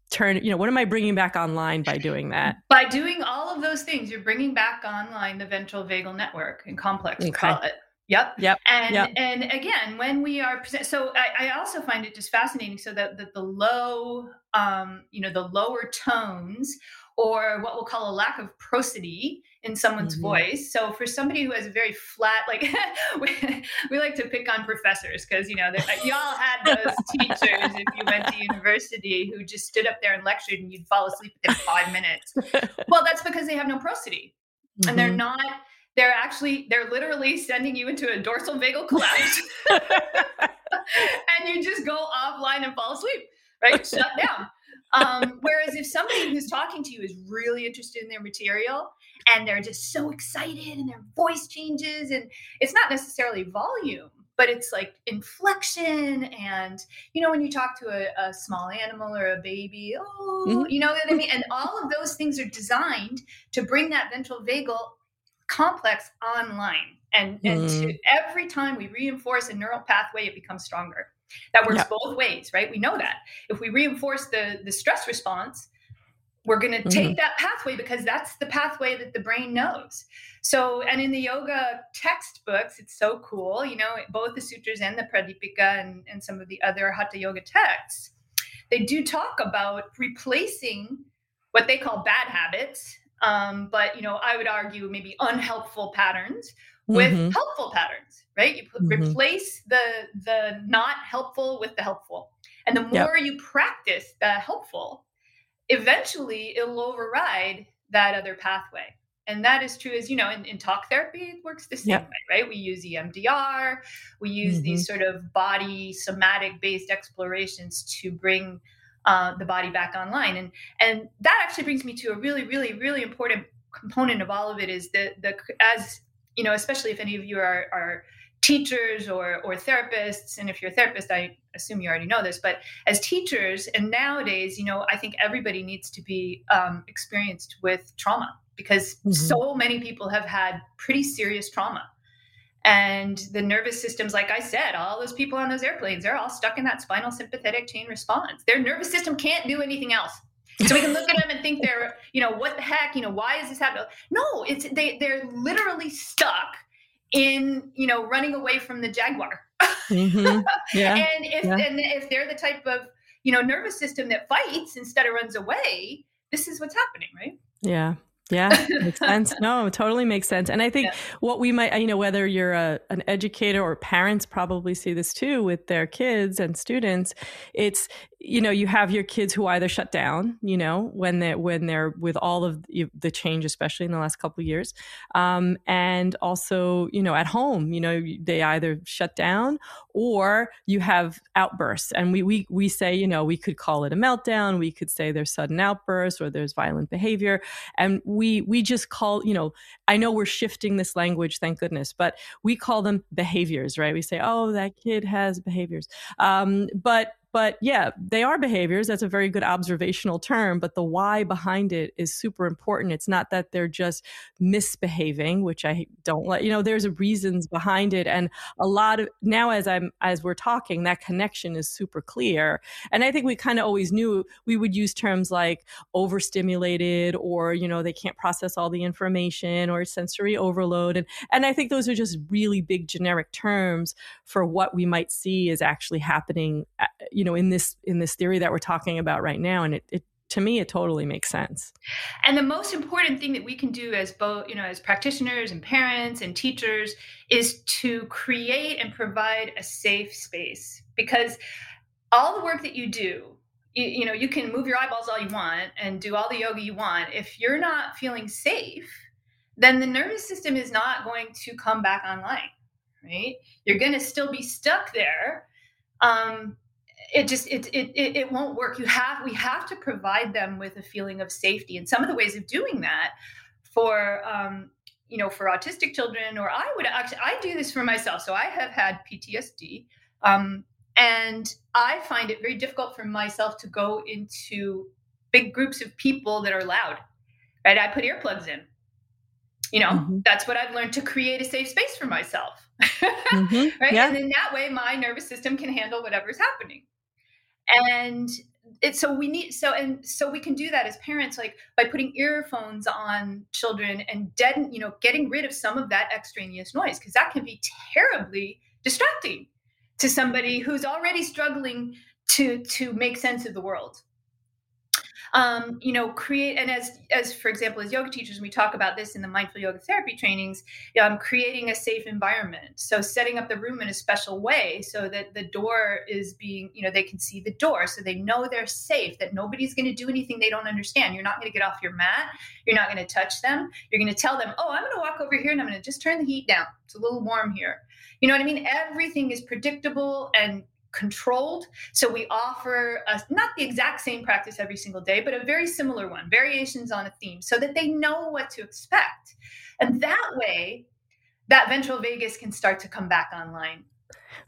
turn, you know, what am I bringing back online by doing that? By doing all of those things, you're bringing back online the ventral vagal network and complex, okay. call it. Yep. Yep. And yep. and again, when we are present, so I, I, also find it just fascinating. So that, that the low, um, you know, the lower tones or what we'll call a lack of prosody in someone's mm-hmm. voice. So for somebody who has a very flat, like we, we like to pick on professors because you know y'all had those teachers if you went to university who just stood up there and lectured and you'd fall asleep within five minutes. Well, that's because they have no prosody, mm-hmm. and they're mm-hmm. not. They're actually they're literally sending you into a dorsal vagal collapse, and you just go offline and fall asleep. Right, shut down. Um, whereas if somebody who's talking to you is really interested in their material and they're just so excited and their voice changes, and it's not necessarily volume, but it's like inflection and you know when you talk to a, a small animal or a baby oh mm-hmm. you know what i mean and all of those things are designed to bring that ventral vagal complex online and, and mm. to, every time we reinforce a neural pathway it becomes stronger that works both ways, right? We know that. If we reinforce the the stress response, we're going to mm-hmm. take that pathway because that's the pathway that the brain knows. So, and in the yoga textbooks, it's so cool. You know, both the sutras and the Pradipika and, and some of the other hatha yoga texts, they do talk about replacing what they call bad habits. Um, but, you know, I would argue maybe unhelpful patterns with mm-hmm. helpful patterns right? You mm-hmm. replace the the not helpful with the helpful. And the more yep. you practice the helpful, eventually it'll override that other pathway. And that is true as you know, in, in talk therapy, it works the same yep. way, right? We use EMDR, we use mm-hmm. these sort of body somatic based explorations to bring uh, the body back online. And and that actually brings me to a really, really, really important component of all of it is that the as you know, especially if any of you are are teachers or or therapists and if you're a therapist i assume you already know this but as teachers and nowadays you know i think everybody needs to be um, experienced with trauma because mm-hmm. so many people have had pretty serious trauma. And the nervous systems like i said all those people on those airplanes they're all stuck in that spinal sympathetic chain response. Their nervous system can't do anything else so we can look at them and think they're you know what the heck you know why is this happening no it's they they're literally stuck in you know running away from the jaguar mm-hmm. yeah. and if yeah. and if they're the type of you know nervous system that fights instead of runs away this is what's happening right yeah Yeah, makes sense. No, totally makes sense. And I think yeah. what we might, you know, whether you're a, an educator or parents probably see this too with their kids and students, it's you know you have your kids who either shut down you know when they when they're with all of the change especially in the last couple of years um, and also you know at home you know they either shut down or you have outbursts. And we we we say you know we could call it a meltdown we could say there's sudden outbursts or there's violent behavior. And we we just call you know i know we're shifting this language thank goodness but we call them behaviors right? We say oh that kid has behaviors. Um, but but yeah, they are behaviors. That's a very good observational term, but the why behind it is super important. It's not that they're just misbehaving, which I don't like. You know, there's reasons behind it, and a lot of now as I'm as we're talking, that connection is super clear. And I think we kind of always knew we would use terms like overstimulated, or you know, they can't process all the information, or sensory overload, and and I think those are just really big generic terms for what we might see is actually happening. Uh, you know in this in this theory that we're talking about right now and it, it to me it totally makes sense. And the most important thing that we can do as both you know as practitioners and parents and teachers is to create and provide a safe space because all the work that you do you, you know you can move your eyeballs all you want and do all the yoga you want. If you're not feeling safe then the nervous system is not going to come back online right? You're going to still be stuck there um, it just it, it it won't work. You have we have to provide them with a feeling of safety. And some of the ways of doing that for um, you know for autistic children or i would actually i do this for myself. So i have had ptsd um, and i find it very difficult for myself to go into big groups of people that are loud right? I put earplugs in. You know mm-hmm. that's what i've learned to create a safe space for myself. Mm-hmm. right? Yeah. and in that way my nervous system can handle whatever's happening and it's so we need so and so we can do that as parents like by putting earphones on children and dead you know getting rid of some of that extraneous noise because that can be terribly distracting to somebody who's already struggling to to make sense of the world um, you know, create and as as for example, as yoga teachers, we talk about this in the mindful yoga therapy trainings. Um, creating a safe environment, so setting up the room in a special way so that the door is being, you know, they can see the door, so they know they're safe. That nobody's going to do anything they don't understand. You're not going to get off your mat. You're not going to touch them. You're going to tell them, "Oh, I'm going to walk over here and I'm going to just turn the heat down. It's a little warm here." You know what I mean? Everything is predictable and controlled. So we offer a, not the exact same practice every single day, but a very similar one, variations on a theme, so that they know what to expect. And that way, that ventral vagus can start to come back online.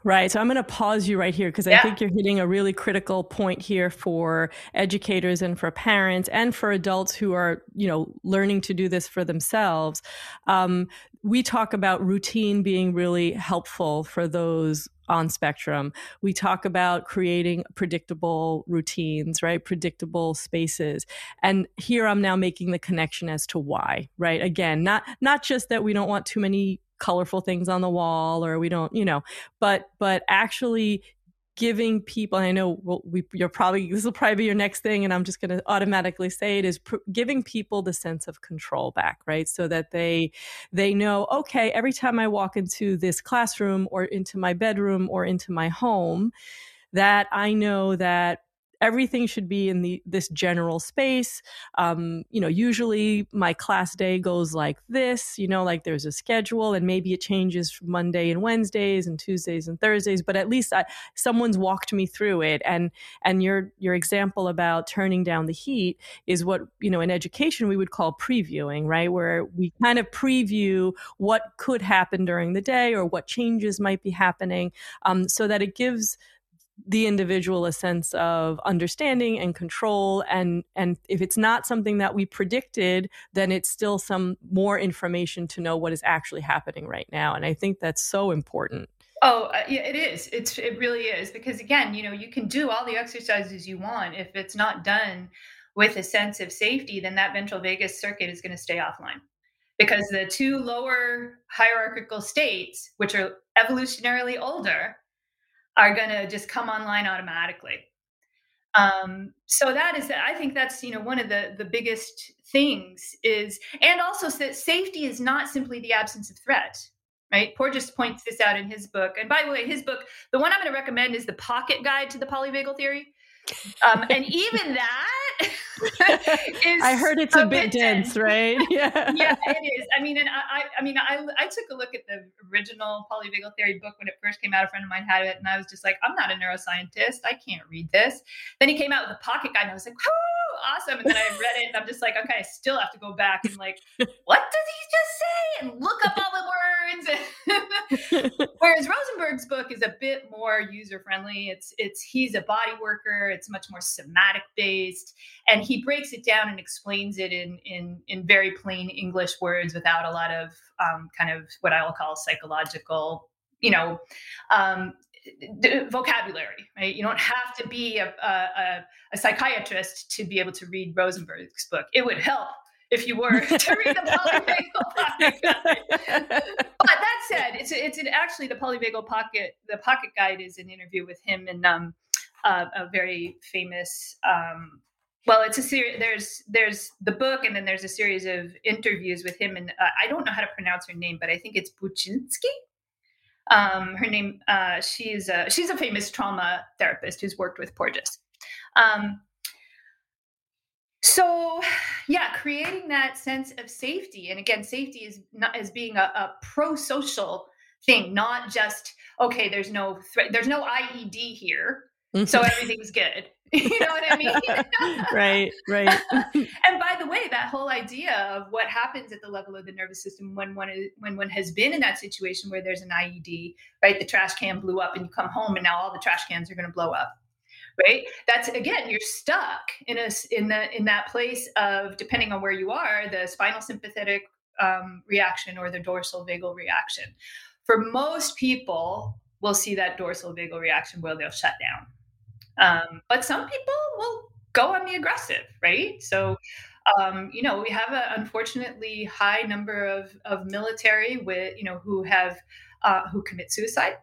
Right. So I'm going to pause you right here because yeah. I think you're hitting a really critical point here for educators and for parents and for adults who are, you know, learning to do this for themselves. Um, we talk about routine being really helpful for those on spectrum. We talk about creating predictable routines, right? Predictable spaces. And here I'm now making the connection as to why, right? Again, not not just that we don't want too many colorful things on the wall or we don't, you know, but but actually giving people i know well, we, you're probably this will probably be your next thing and i'm just going to automatically say it is pr- giving people the sense of control back right? So that they they know okay every time i walk into this classroom or into my bedroom or into my home that i know that everything should be in the this general space. Um, you know usually my class day goes like this you know like there's a schedule and maybe it changes from monday and wednesdays and tuesdays and thursdays but at least I, someone's walked me through it. And and your your example about turning down the heat is what you know in education we would call previewing right? Where we kind of preview what could happen during the day or what changes might be happening um, so that it gives the individual a sense of understanding and control and and if it's not something that we predicted then it's still some more information to know what is actually happening right now and i think that's so important. Oh uh, yeah it is. It's it really is because again you know you can do all the exercises you want. If it's not done with a sense of safety then that ventral vagus circuit is going to stay offline because the two lower hierarchical states which are evolutionarily older are going to just come online automatically. Um, so that is, I think that's you know one of the the biggest things is, and also that safety is not simply the absence of threat right? Porges points this out in his book. And by the way, his book, the one I'm going to recommend is the Pocket Guide to the Polyvagal Theory. Um, and even that is I heard it's a bit dense, right? Yeah, yeah, it is. I mean, and I, I mean, I, I took a look at the original polyvagal theory book when it first came out. A friend of mine had it, and I was just like, I'm not a neuroscientist. I can't read this. Then he came out with a pocket guide, and I was like, whoo, awesome. And then I read it, and I'm just like, okay, I still have to go back and like, what does he just say? And look up all the words. Whereas Rosenberg's book is a bit more user friendly. It's it's he's a body worker. It's much more somatic based, and he breaks it down and explains it in in in very plain English words without a lot of um, kind of what I will call psychological, you know, um, d- vocabulary. Right? You don't have to be a, a, a psychiatrist to be able to read Rosenberg's book. It would help if you were to read the polyvagal pocket guide. but that said, it's it's an, actually the polyvagal pocket. The pocket guide is an interview with him and um, uh, a very famous um, well it's a series there's there's the book and then there's a series of interviews with him and uh, i don't know how to pronounce her name but i think it's buczynski um, her name uh, she's a she's a famous trauma therapist who's worked with porges. Um, so yeah creating that sense of safety and again safety is not as being a, a pro-social thing not just okay there's no threat there's no ied here so everything's good you know what I mean? right, right. and by the way, that whole idea of what happens at the level of the nervous system when one is, when one has been in that situation where there's an IED, right? The trash can blew up, and you come home, and now all the trash cans are going to blow up, right? That's again, you're stuck in a in the in that place of depending on where you are, the spinal sympathetic um, reaction or the dorsal vagal reaction. For most people, we'll see that dorsal vagal reaction where they'll shut down um, but some people will go on the aggressive, right? So, um, you know, we have an unfortunately high number of, of military with, you know, who have, uh, who commit suicide,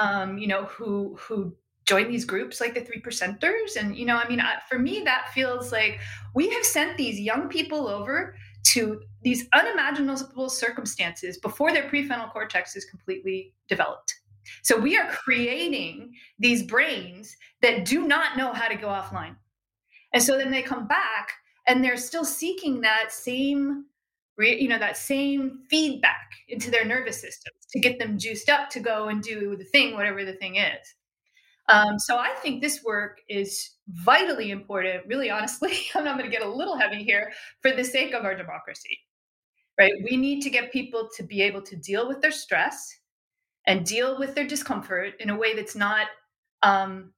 um, you know, who, who join these groups like the three percenters. And, you know, I mean, I, for me, that feels like we have sent these young people over to these unimaginable circumstances before their prefrontal cortex is completely developed. So we are creating these brains that do not know how to go offline. And so then they come back and they're still seeking that same you know that same feedback into their nervous systems to get them juiced up to go and do the thing whatever the thing is. Um, so i think this work is vitally important. Really honestly i'm not going to get a little heavy here for the sake of our democracy right? We need to get people to be able to deal with their stress and deal with their discomfort in a way that's not um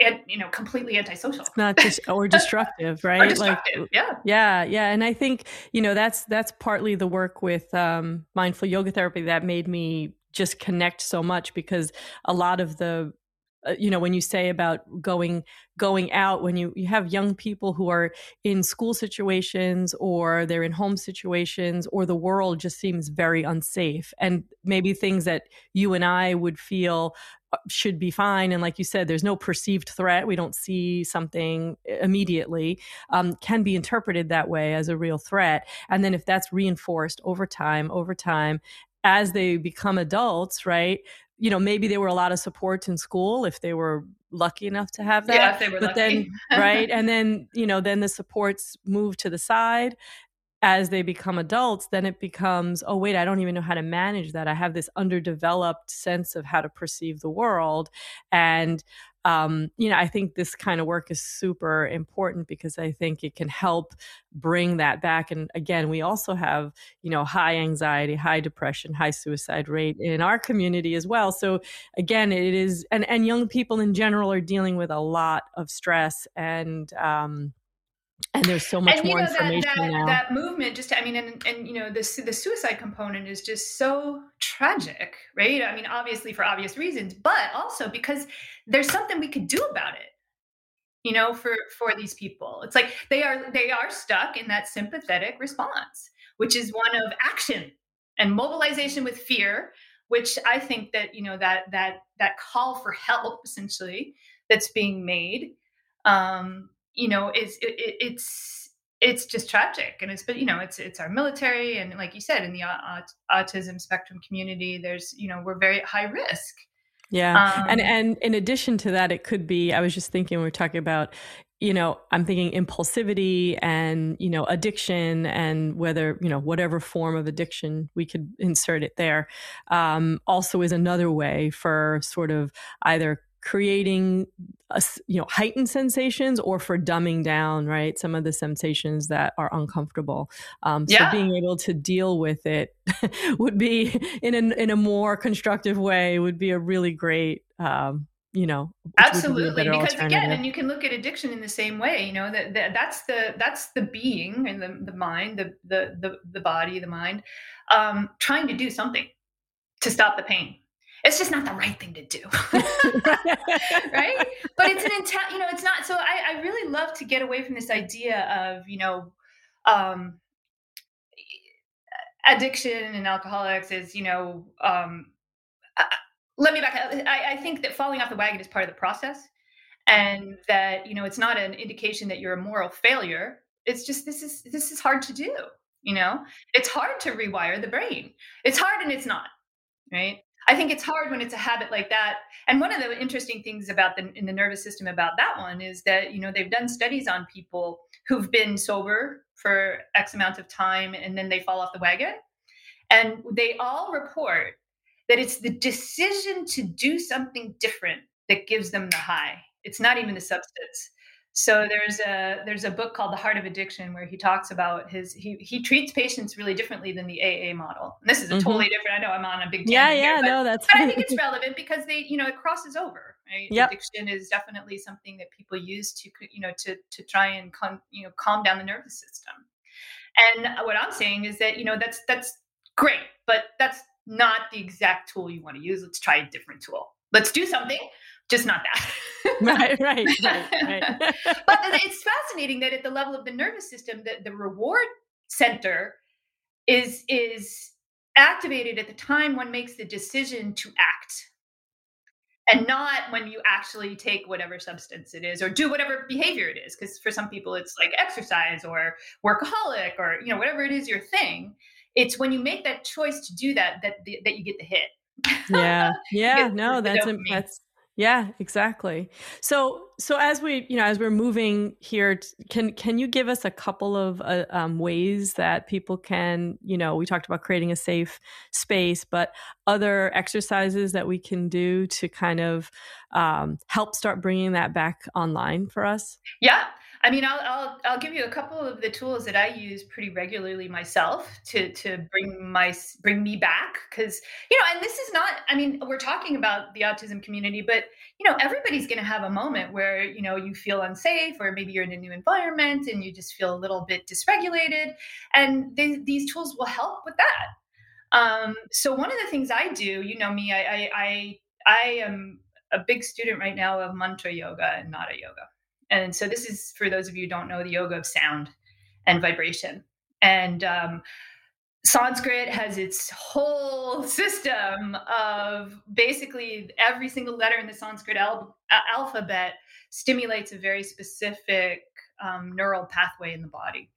and you know completely antisocial. It's not just or destructive right? Or destructive, like yeah. yeah yeah. And i think you know that's that's partly the work with um mindful yoga therapy that made me just connect so much because a lot of the you know when you say about going going out when you you have young people who are in school situations or they're in home situations or the world just seems very unsafe. And maybe things that you and I would feel uh, should be fine. And like you said there's no perceived threat. We don't see something immediately um, can be interpreted that way as a real threat. And then if that's reinforced over time over time as they become adults right you know maybe there were a lot of supports in school if they were lucky enough to have that yeah, they were but lucky. then right and then you know then the supports move to the side as they become adults then it becomes oh wait i don't even know how to manage that i have this underdeveloped sense of how to perceive the world and um, you know, I think this kind of work is super important because I think it can help bring that back. And again, we also have, you know, high anxiety, high depression, high suicide rate in our community as well. So again, it is, and, and young people in general are dealing with a lot of stress and, um, and there's so much and, more know, information that, that, now. That movement, just I mean, and, and you know, the the suicide component is just so tragic, right? I mean, obviously for obvious reasons, but also because there's something we could do about it. You know, for for these people, it's like they are they are stuck in that sympathetic response, which is one of action and mobilization with fear. Which I think that you know that that that call for help essentially that's being made, um, you know, is it, it, it's it's just tragic, and it's but you know, it's it's our military, and like you said, in the aut- autism spectrum community, there's you know, we're very high risk. Yeah. Um, and and in addition to that, it could be I was just thinking we are talking about you know, I'm thinking impulsivity and, you know, addiction and whether, you know, whatever form of addiction we could insert it there um, also is another way for sort of either creating a, you know heightened sensations or for dumbing down right some of the sensations that are uncomfortable. Um, so yeah. being able to deal with it would be in a, in a more constructive way would be a really great um, you know absolutely be because again and you can look at addiction in the same way you know that, that that's the that's the being and the, the mind the, the the the body the mind um trying to do something to stop the pain it's just not the right thing to do. Right? But it's an intent you know it's not so I, I really love to get away from this idea of you know um addiction and alcoholics is you know um let me back I, I think that falling off the wagon is part of the process and that you know it's not an indication that you're a moral failure. It's just this is this is hard to do you know? It's hard to rewire the brain. It's hard and it's not right i think it's hard when it's a habit like that and one of the interesting things about the in the nervous system about that one is that you know they've done studies on people who've been sober for x amount of time and then they fall off the wagon and they all report that it's the decision to do something different that gives them the high. It's not even the substance. So there's a there's a book called The Heart of Addiction where he talks about his he he treats patients really differently than the AA model. And this is a mm-hmm. totally different. I know I'm on a big yeah yeah here, no that's but I think it's relevant because they you know it crosses over. Right? Yep. Addiction is definitely something that people use to you know to to try and con, you know calm down the nervous system. And what I'm saying is that you know that's that's great, but that's not the exact tool you want to use. Let's try a different tool. Let's do something, just not that. right, right, right, right. but it's fascinating that at the level of the nervous system, that the reward center is is activated at the time one makes the decision to act and not when you actually take whatever substance it is or do whatever behavior it is because for some people it's like exercise or workaholic or you know whatever it is your thing it's when you make that choice to do that that that you get the hit. Yeah, yeah, no, that's a, that's yeah, exactly. So so as we you know as we're moving here, can can you give us a couple of uh, um, ways that people can you know we talked about creating a safe space, but other exercises that we can do to kind of um, help start bringing that back online for us? Yeah. I mean, I'll, I'll I'll give you a couple of the tools that I use pretty regularly myself to to bring my bring me back because you know, and this is not. I mean, we're talking about the autism community, but you know, everybody's going to have a moment where you know you feel unsafe, or maybe you're in a new environment and you just feel a little bit dysregulated, and these tools will help with that. Um, so one of the things I do, you know me, I I I, I am a big student right now of mantra yoga and nada yoga. And so this is for those of you who don't know the yoga of sound and vibration. And um, Sanskrit has its whole system of basically every single letter in the Sanskrit al- alphabet stimulates a very specific um, neural pathway in the body.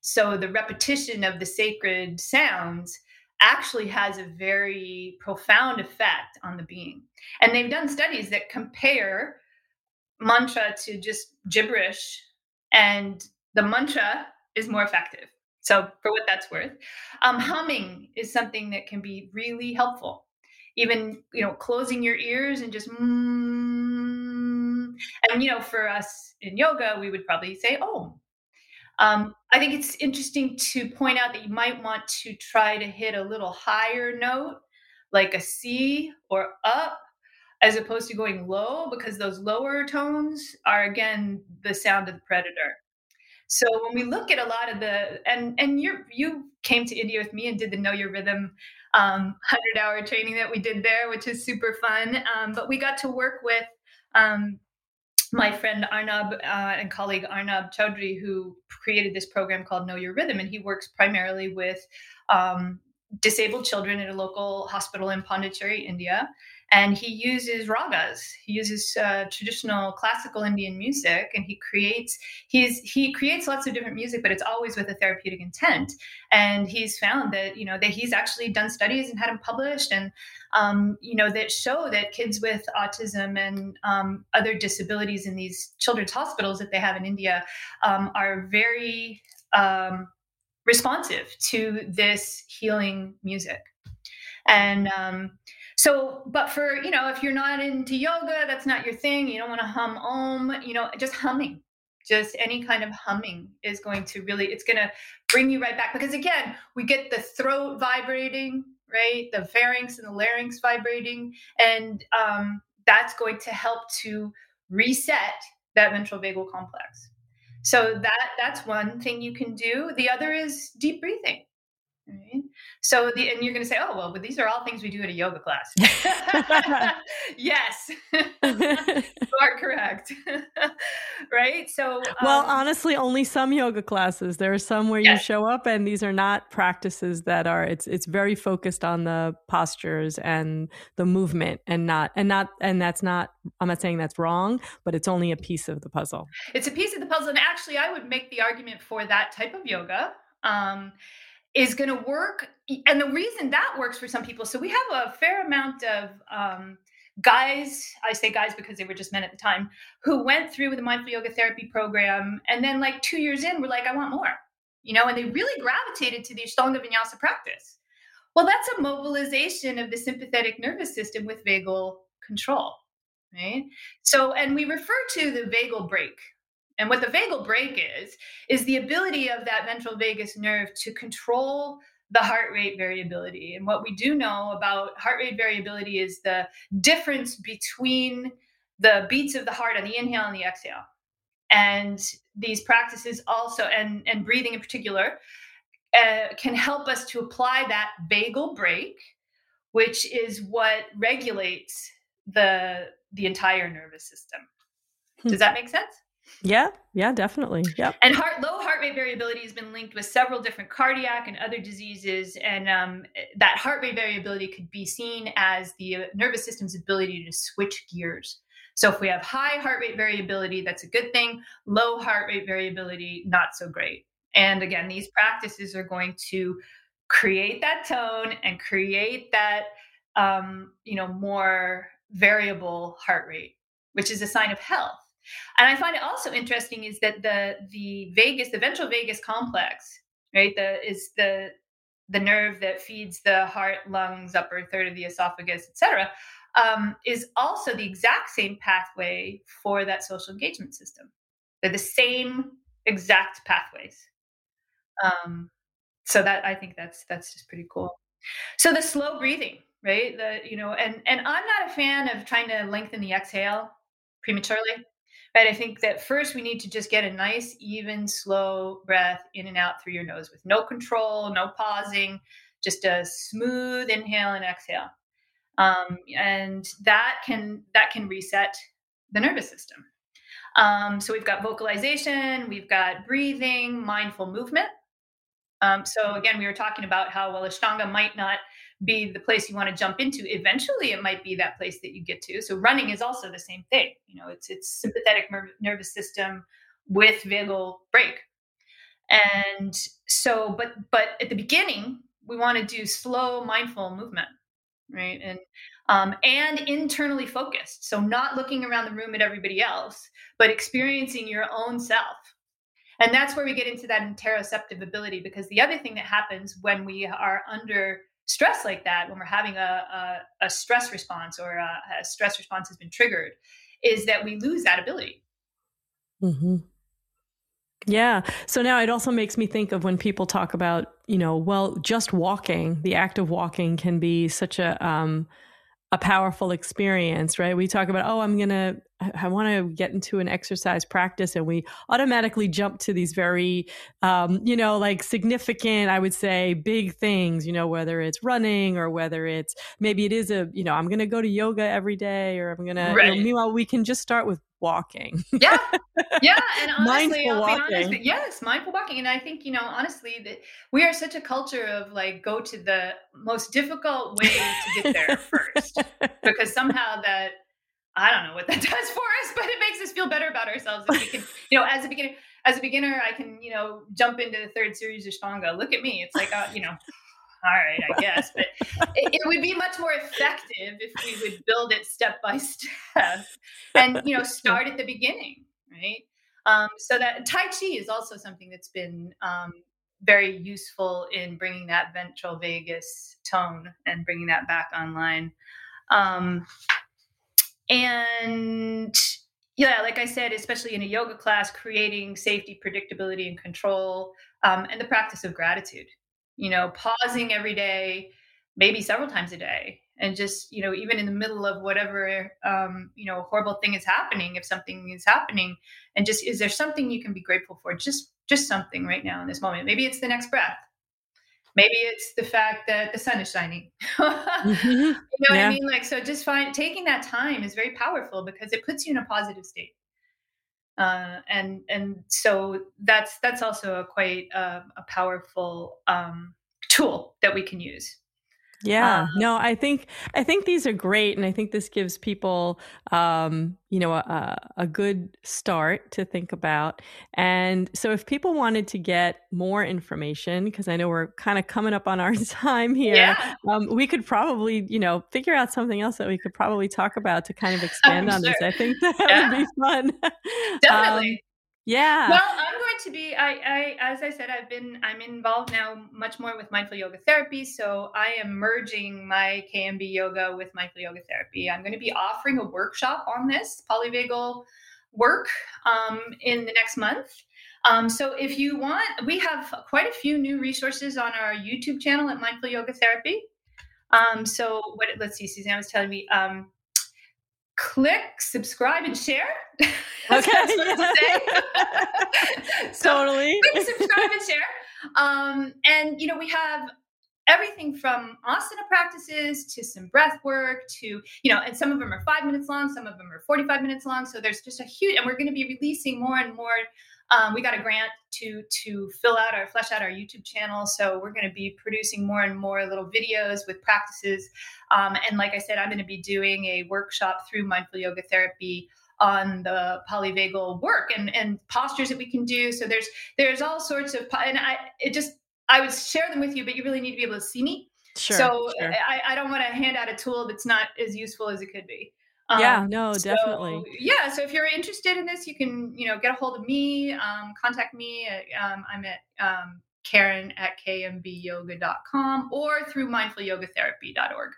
So the repetition of the sacred sounds actually has a very profound effect on the being. And they've done studies that compare mantra to just gibberish and the mantra is more effective. So for what that's worth. Um, humming is something that can be really helpful. Even you know closing your ears and just mm, and you know for us in yoga we would probably say oh um, i think it's interesting to point out that you might want to try to hit a little higher note like a c or up as opposed to going low because those lower tones are again the sound of the predator. So when we look at a lot of the and and you you came to india with me and did the know your rhythm um, 100 hour training that we did there which is super fun um, but we got to work with um, my friend Arnab uh, and colleague Arnab Chaudhry, who created this program called Know Your Rhythm, and he works primarily with um, disabled children at a local hospital in Pondicherry, India and he uses ragas. He uses uh, traditional classical Indian music, and he creates he's he creates lots of different music, but it's always with a therapeutic intent. And he's found that you know that he's actually done studies and had them published, and um, you know that show that kids with autism and um, other disabilities in these children's hospitals that they have in India um, are very um, responsive to this healing music. And um, so, but for, you know, if you're not into yoga, that's not your thing, you don't want to hum om, you know, just humming, just any kind of humming is going to really, it's going to bring you right back. Because again, we get the throat vibrating, right? The pharynx and the larynx vibrating. And um, that's going to help to reset that ventral vagal complex. So that that's one thing you can do. The other is deep breathing. Right? So the and you're going to say, oh well, but these are all things we do at a yoga class. yes, you are correct. right. So well, um, honestly, only some yoga classes. There are some where yes. you show up, and these are not practices that are. It's it's very focused on the postures and the movement, and not and not and that's not. I'm not saying that's wrong, but it's only a piece of the puzzle. It's a piece of the puzzle, and actually, I would make the argument for that type of yoga. Um, is going to work. And the reason that works for some people, so we have a fair amount of um, guys, I say guys because they were just men at the time, who went through the mindful yoga therapy program. And then, like two years in, were like, I want more, you know, and they really gravitated to the Ashtanga Vinyasa practice. Well, that's a mobilization of the sympathetic nervous system with vagal control, right? So, and we refer to the vagal brake, and what the vagal brake is, is the ability of that ventral vagus nerve to control the heart rate variability. And what we do know about heart rate variability is the difference between the beats of the heart on the inhale and the exhale. And these practices also, and, and breathing in particular, uh, can help us to apply that vagal brake, which is what regulates the the entire nervous system. Does hmm. that make sense? Yeah, yeah, definitely. Yep. And heart, low heart rate variability has been linked with several different cardiac and other diseases. And um, that heart rate variability could be seen as the uh, nervous system's ability to switch gears. So if we have high heart rate variability, that's a good thing. Low heart rate variability, not so great. And again, these practices are going to create that tone and create that, um, you know, more variable heart rate, which is a sign of health. And I find it also interesting is that the the vagus, the ventral vagus complex, right, the is the the nerve that feeds the heart, lungs, upper third of the esophagus, etc., um, is also the exact same pathway for that social engagement system. They're the same exact pathways. Um, so that I think that's that's just pretty cool. So the slow breathing, right? The you know, and and I'm not a fan of trying to lengthen the exhale prematurely. Right. I think that first we need to just get a nice, even, slow breath in and out through your nose with no control, no pausing, just a smooth inhale and exhale. Um, and that can that can reset the nervous system. Um, so we've got vocalization, we've got breathing, mindful movement. Um, so again, we were talking about how well Ashtanga might not be the place you want to jump into eventually it might be that place that you get to. So running is also the same thing you know it's it's sympathetic nervous system with vagal brake. And so but but at the beginning we want to do slow mindful movement right? And um, and internally focused. So not looking around the room at everybody else but experiencing your own self. And that's where we get into that interoceptive ability because the other thing that happens when we are under stress like that, when we're having a, a, a stress response or a, a, stress response has been triggered, is that we lose that ability. Mm-hmm. Yeah. So now it also makes me think of when people talk about, you know, well, just walking, the act of walking can be such a, um, a powerful experience, right? We talk about, oh, I'm going to, I want to get into an exercise practice. And we automatically jump to these very, um, you know, like significant, I would say, big things, you know, whether it's running or whether it's maybe it is a, you know, I'm going to go to yoga every day or I'm going right. to, you know, meanwhile, we can just start with walking. yeah, yeah, and honestly, mindful I'll be honest. Yes, mindful walking, and I think you know honestly that we are such a culture of like go to the most difficult way to get there first, because somehow that I don't know what that does for us, but it makes us feel better about ourselves if we can, you know, as a beginner, as a beginner, I can, you know, jump into the third series of Ashtanga. Look at me. It's like, uh, you know, all right, I guess, but it, it would be much more effective if we would build it step by step and, you know, start at the beginning, right? Um, so that Tai Chi is also something that's been um, very useful in bringing that ventral vagus tone and bringing that back online. Um, and yeah, like I said, especially in a yoga class, creating safety, predictability, and control, um, and the practice of gratitude. You know, pausing every day, maybe several times a day, and just you know, even in the middle of whatever um, you know horrible thing is happening, if something is happening, and just is there something you can be grateful for? Just just something right now in this moment. Maybe it's the next breath. Maybe it's the fact that the sun is shining. Mhm. You know what Yeah. I mean? Like, so just find taking that time is very powerful because it puts you in a positive state. Uh, and and so that's that's also a quite uh, a powerful um, tool that we can use. Yeah, Um, no, I think I think these are great, and I think this gives people, um, you know, a, a good start to think about. And so, if people wanted to get more information, because I know we're kind of coming up on our time here, yeah, um, we could probably, you know, figure out something else that we could probably talk about to kind of expand on this. I think that Yeah. would be fun. Um, definitely. yeah. Well, To be. I, I, as I said, I've been. I'm involved now much more with mindful yoga therapy. So I am merging my KMB yoga with mindful yoga therapy. I'm going to be offering a workshop on this polyvagal work um, in the next month. Um, so if you want, we have quite a few new resources on our YouTube channel at Mindful Yoga Therapy. Um, so what? Let's see. Suzanne was telling me. Um, click, subscribe, and share. That's Okay, what I to say. so totally. click, subscribe, and share. Um, and you know, we have everything from asana practices to some breath work to you know, and some of them are five minutes long, some of them are forty-five minutes long. So there's just a huge, and we're going to be releasing more and more. Um, we got a grant to to fill out our flesh out our YouTube channel, so we're going to be producing more and more little videos with practices. Um, and like I said, I'm going to be doing a workshop through mindful yoga therapy on the polyvagal work and and postures that we can do. So there's there's all sorts of and I it just I would share them with you, but you really need to be able to see me. Sure. so sure. I, I don't want to hand out a tool that's not as useful as it could be. Yeah. Um, No. so, Definitely. yeah. So if you're interested in this, you can, you know, get a hold of me, um, contact me. At, um, I'm at um, Karen at kmbyoga.com or through mindfulyogatherapy.org.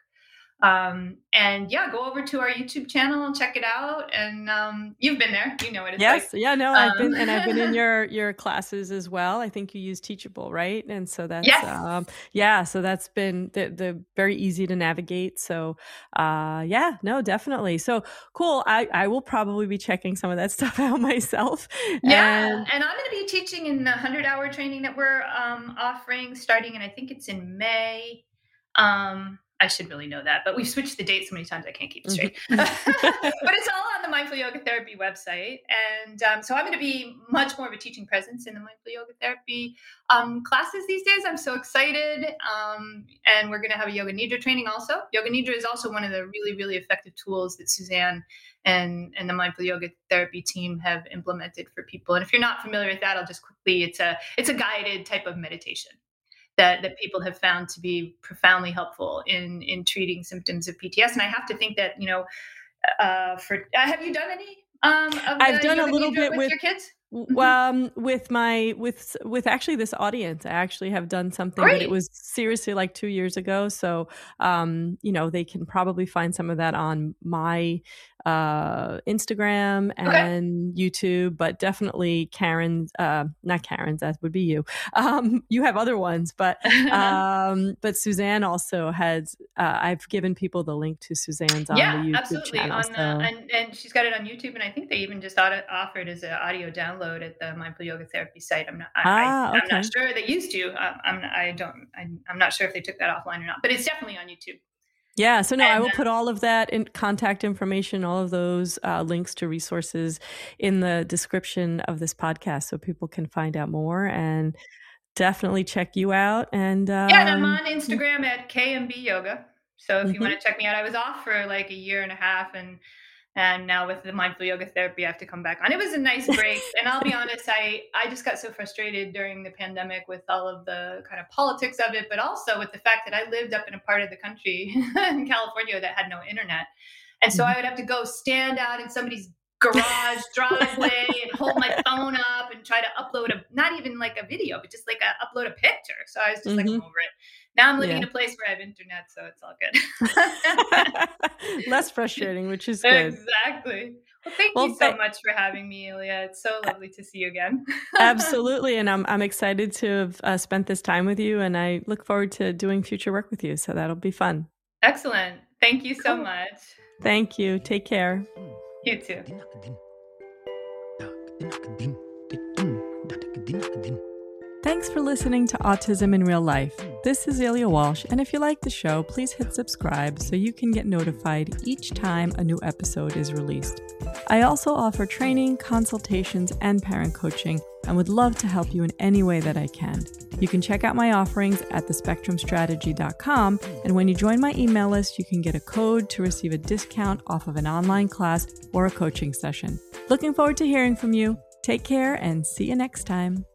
Um, and yeah, go over to our YouTube channel and check it out. And um, you've been there, you know what it's yes like. yeah no i've been Um, and i've been in your your classes as well i think you use teachable right and so that's Yes. um yeah so that's been the, the very easy to navigate so uh yeah no definitely so cool i i will probably be checking some of that stuff out myself Yeah, and and I'm going to be teaching in the 100 hour training that we're um, offering starting, and I think it's in May. Um, I should really know that, but we've switched the date so many times I can't keep it straight. but it's all on the Mindful Yoga Therapy website. And um, so I'm going to be much more of a teaching presence in the Mindful Yoga Therapy um, classes these days. I'm so excited. Um, and we're going to have a Yoga Nidra training also. Yoga Nidra is also one of the really, really effective tools that Suzanne and, and the Mindful Yoga Therapy team have implemented for people. And if you're not familiar with that, I'll just quickly, it's a, it's a guided type of meditation that, that people have found to be profoundly helpful in in treating symptoms of PTS. And I have to think that you know, uh, for uh, have you done any? Um, of I've the done a little bit with, with- your kids. W- um with my with with actually this audience i actually have done something but it was seriously like two years ago so um you know they can probably find some of that on my uh instagram Okay. and youtube but definitely karen's uh not karen's that would be you um you have other ones but um but suzanne also has uh i've given people the link to suzanne's on yeah, the youtube absolutely. channel On so uh, and and she's got it on YouTube, and I think they even just auto- offer it as an audio download at the Mindful Yoga Therapy site. I'm not. I, Ah, I, I'm okay. not sure they used to. Um, I'm. I don't. I'm, I'm not sure if they took that offline or not, but it's definitely on YouTube. Yeah, so no, and, I will put all of that in contact information, all of those uh, links to resources in the description of this podcast so people can find out more and definitely check you out. And um, yeah, and I'm um, on Instagram at KMB Yoga. So if mm-hmm. you want to check me out, I was off for like a year and a half and and now with the mindful yoga therapy i have to come back on. It was a nice break. And i'll be honest i i just got so frustrated during the pandemic with all of the kind of politics of it but also with the fact that i lived up in a part of the country in california that had no internet. And so mm-hmm. i would have to go stand out in somebody's garage driveway and hold my phone up and try to upload a not even like a video but just like a, upload a picture. So i was just mm-hmm. like over it now I'm living yeah. in a place where I have internet, so it's all good. Less frustrating, which is good. Exactly. Well, thank well, you so much for having me, Ilya. It's so lovely to see you again. Absolutely, and I'm I'm excited to have uh, spent this time with you, and I look forward to doing future work with you. So that'll be fun. Excellent. Thank you so cool. much. Thank you. Take care. You too. Thanks for listening to Autism in Real Life. This is Ilya Walsh, and if you like the show, please hit subscribe so you can get notified each time a new episode is released. I also offer training, consultations, and parent coaching, and would love to help you in any way that I can. You can check out my offerings at thespectrumstrategy.com, and when you join my email list, you can get a code to receive a discount off of an online class or a coaching session. Looking forward to hearing from you. Take care and see you next time.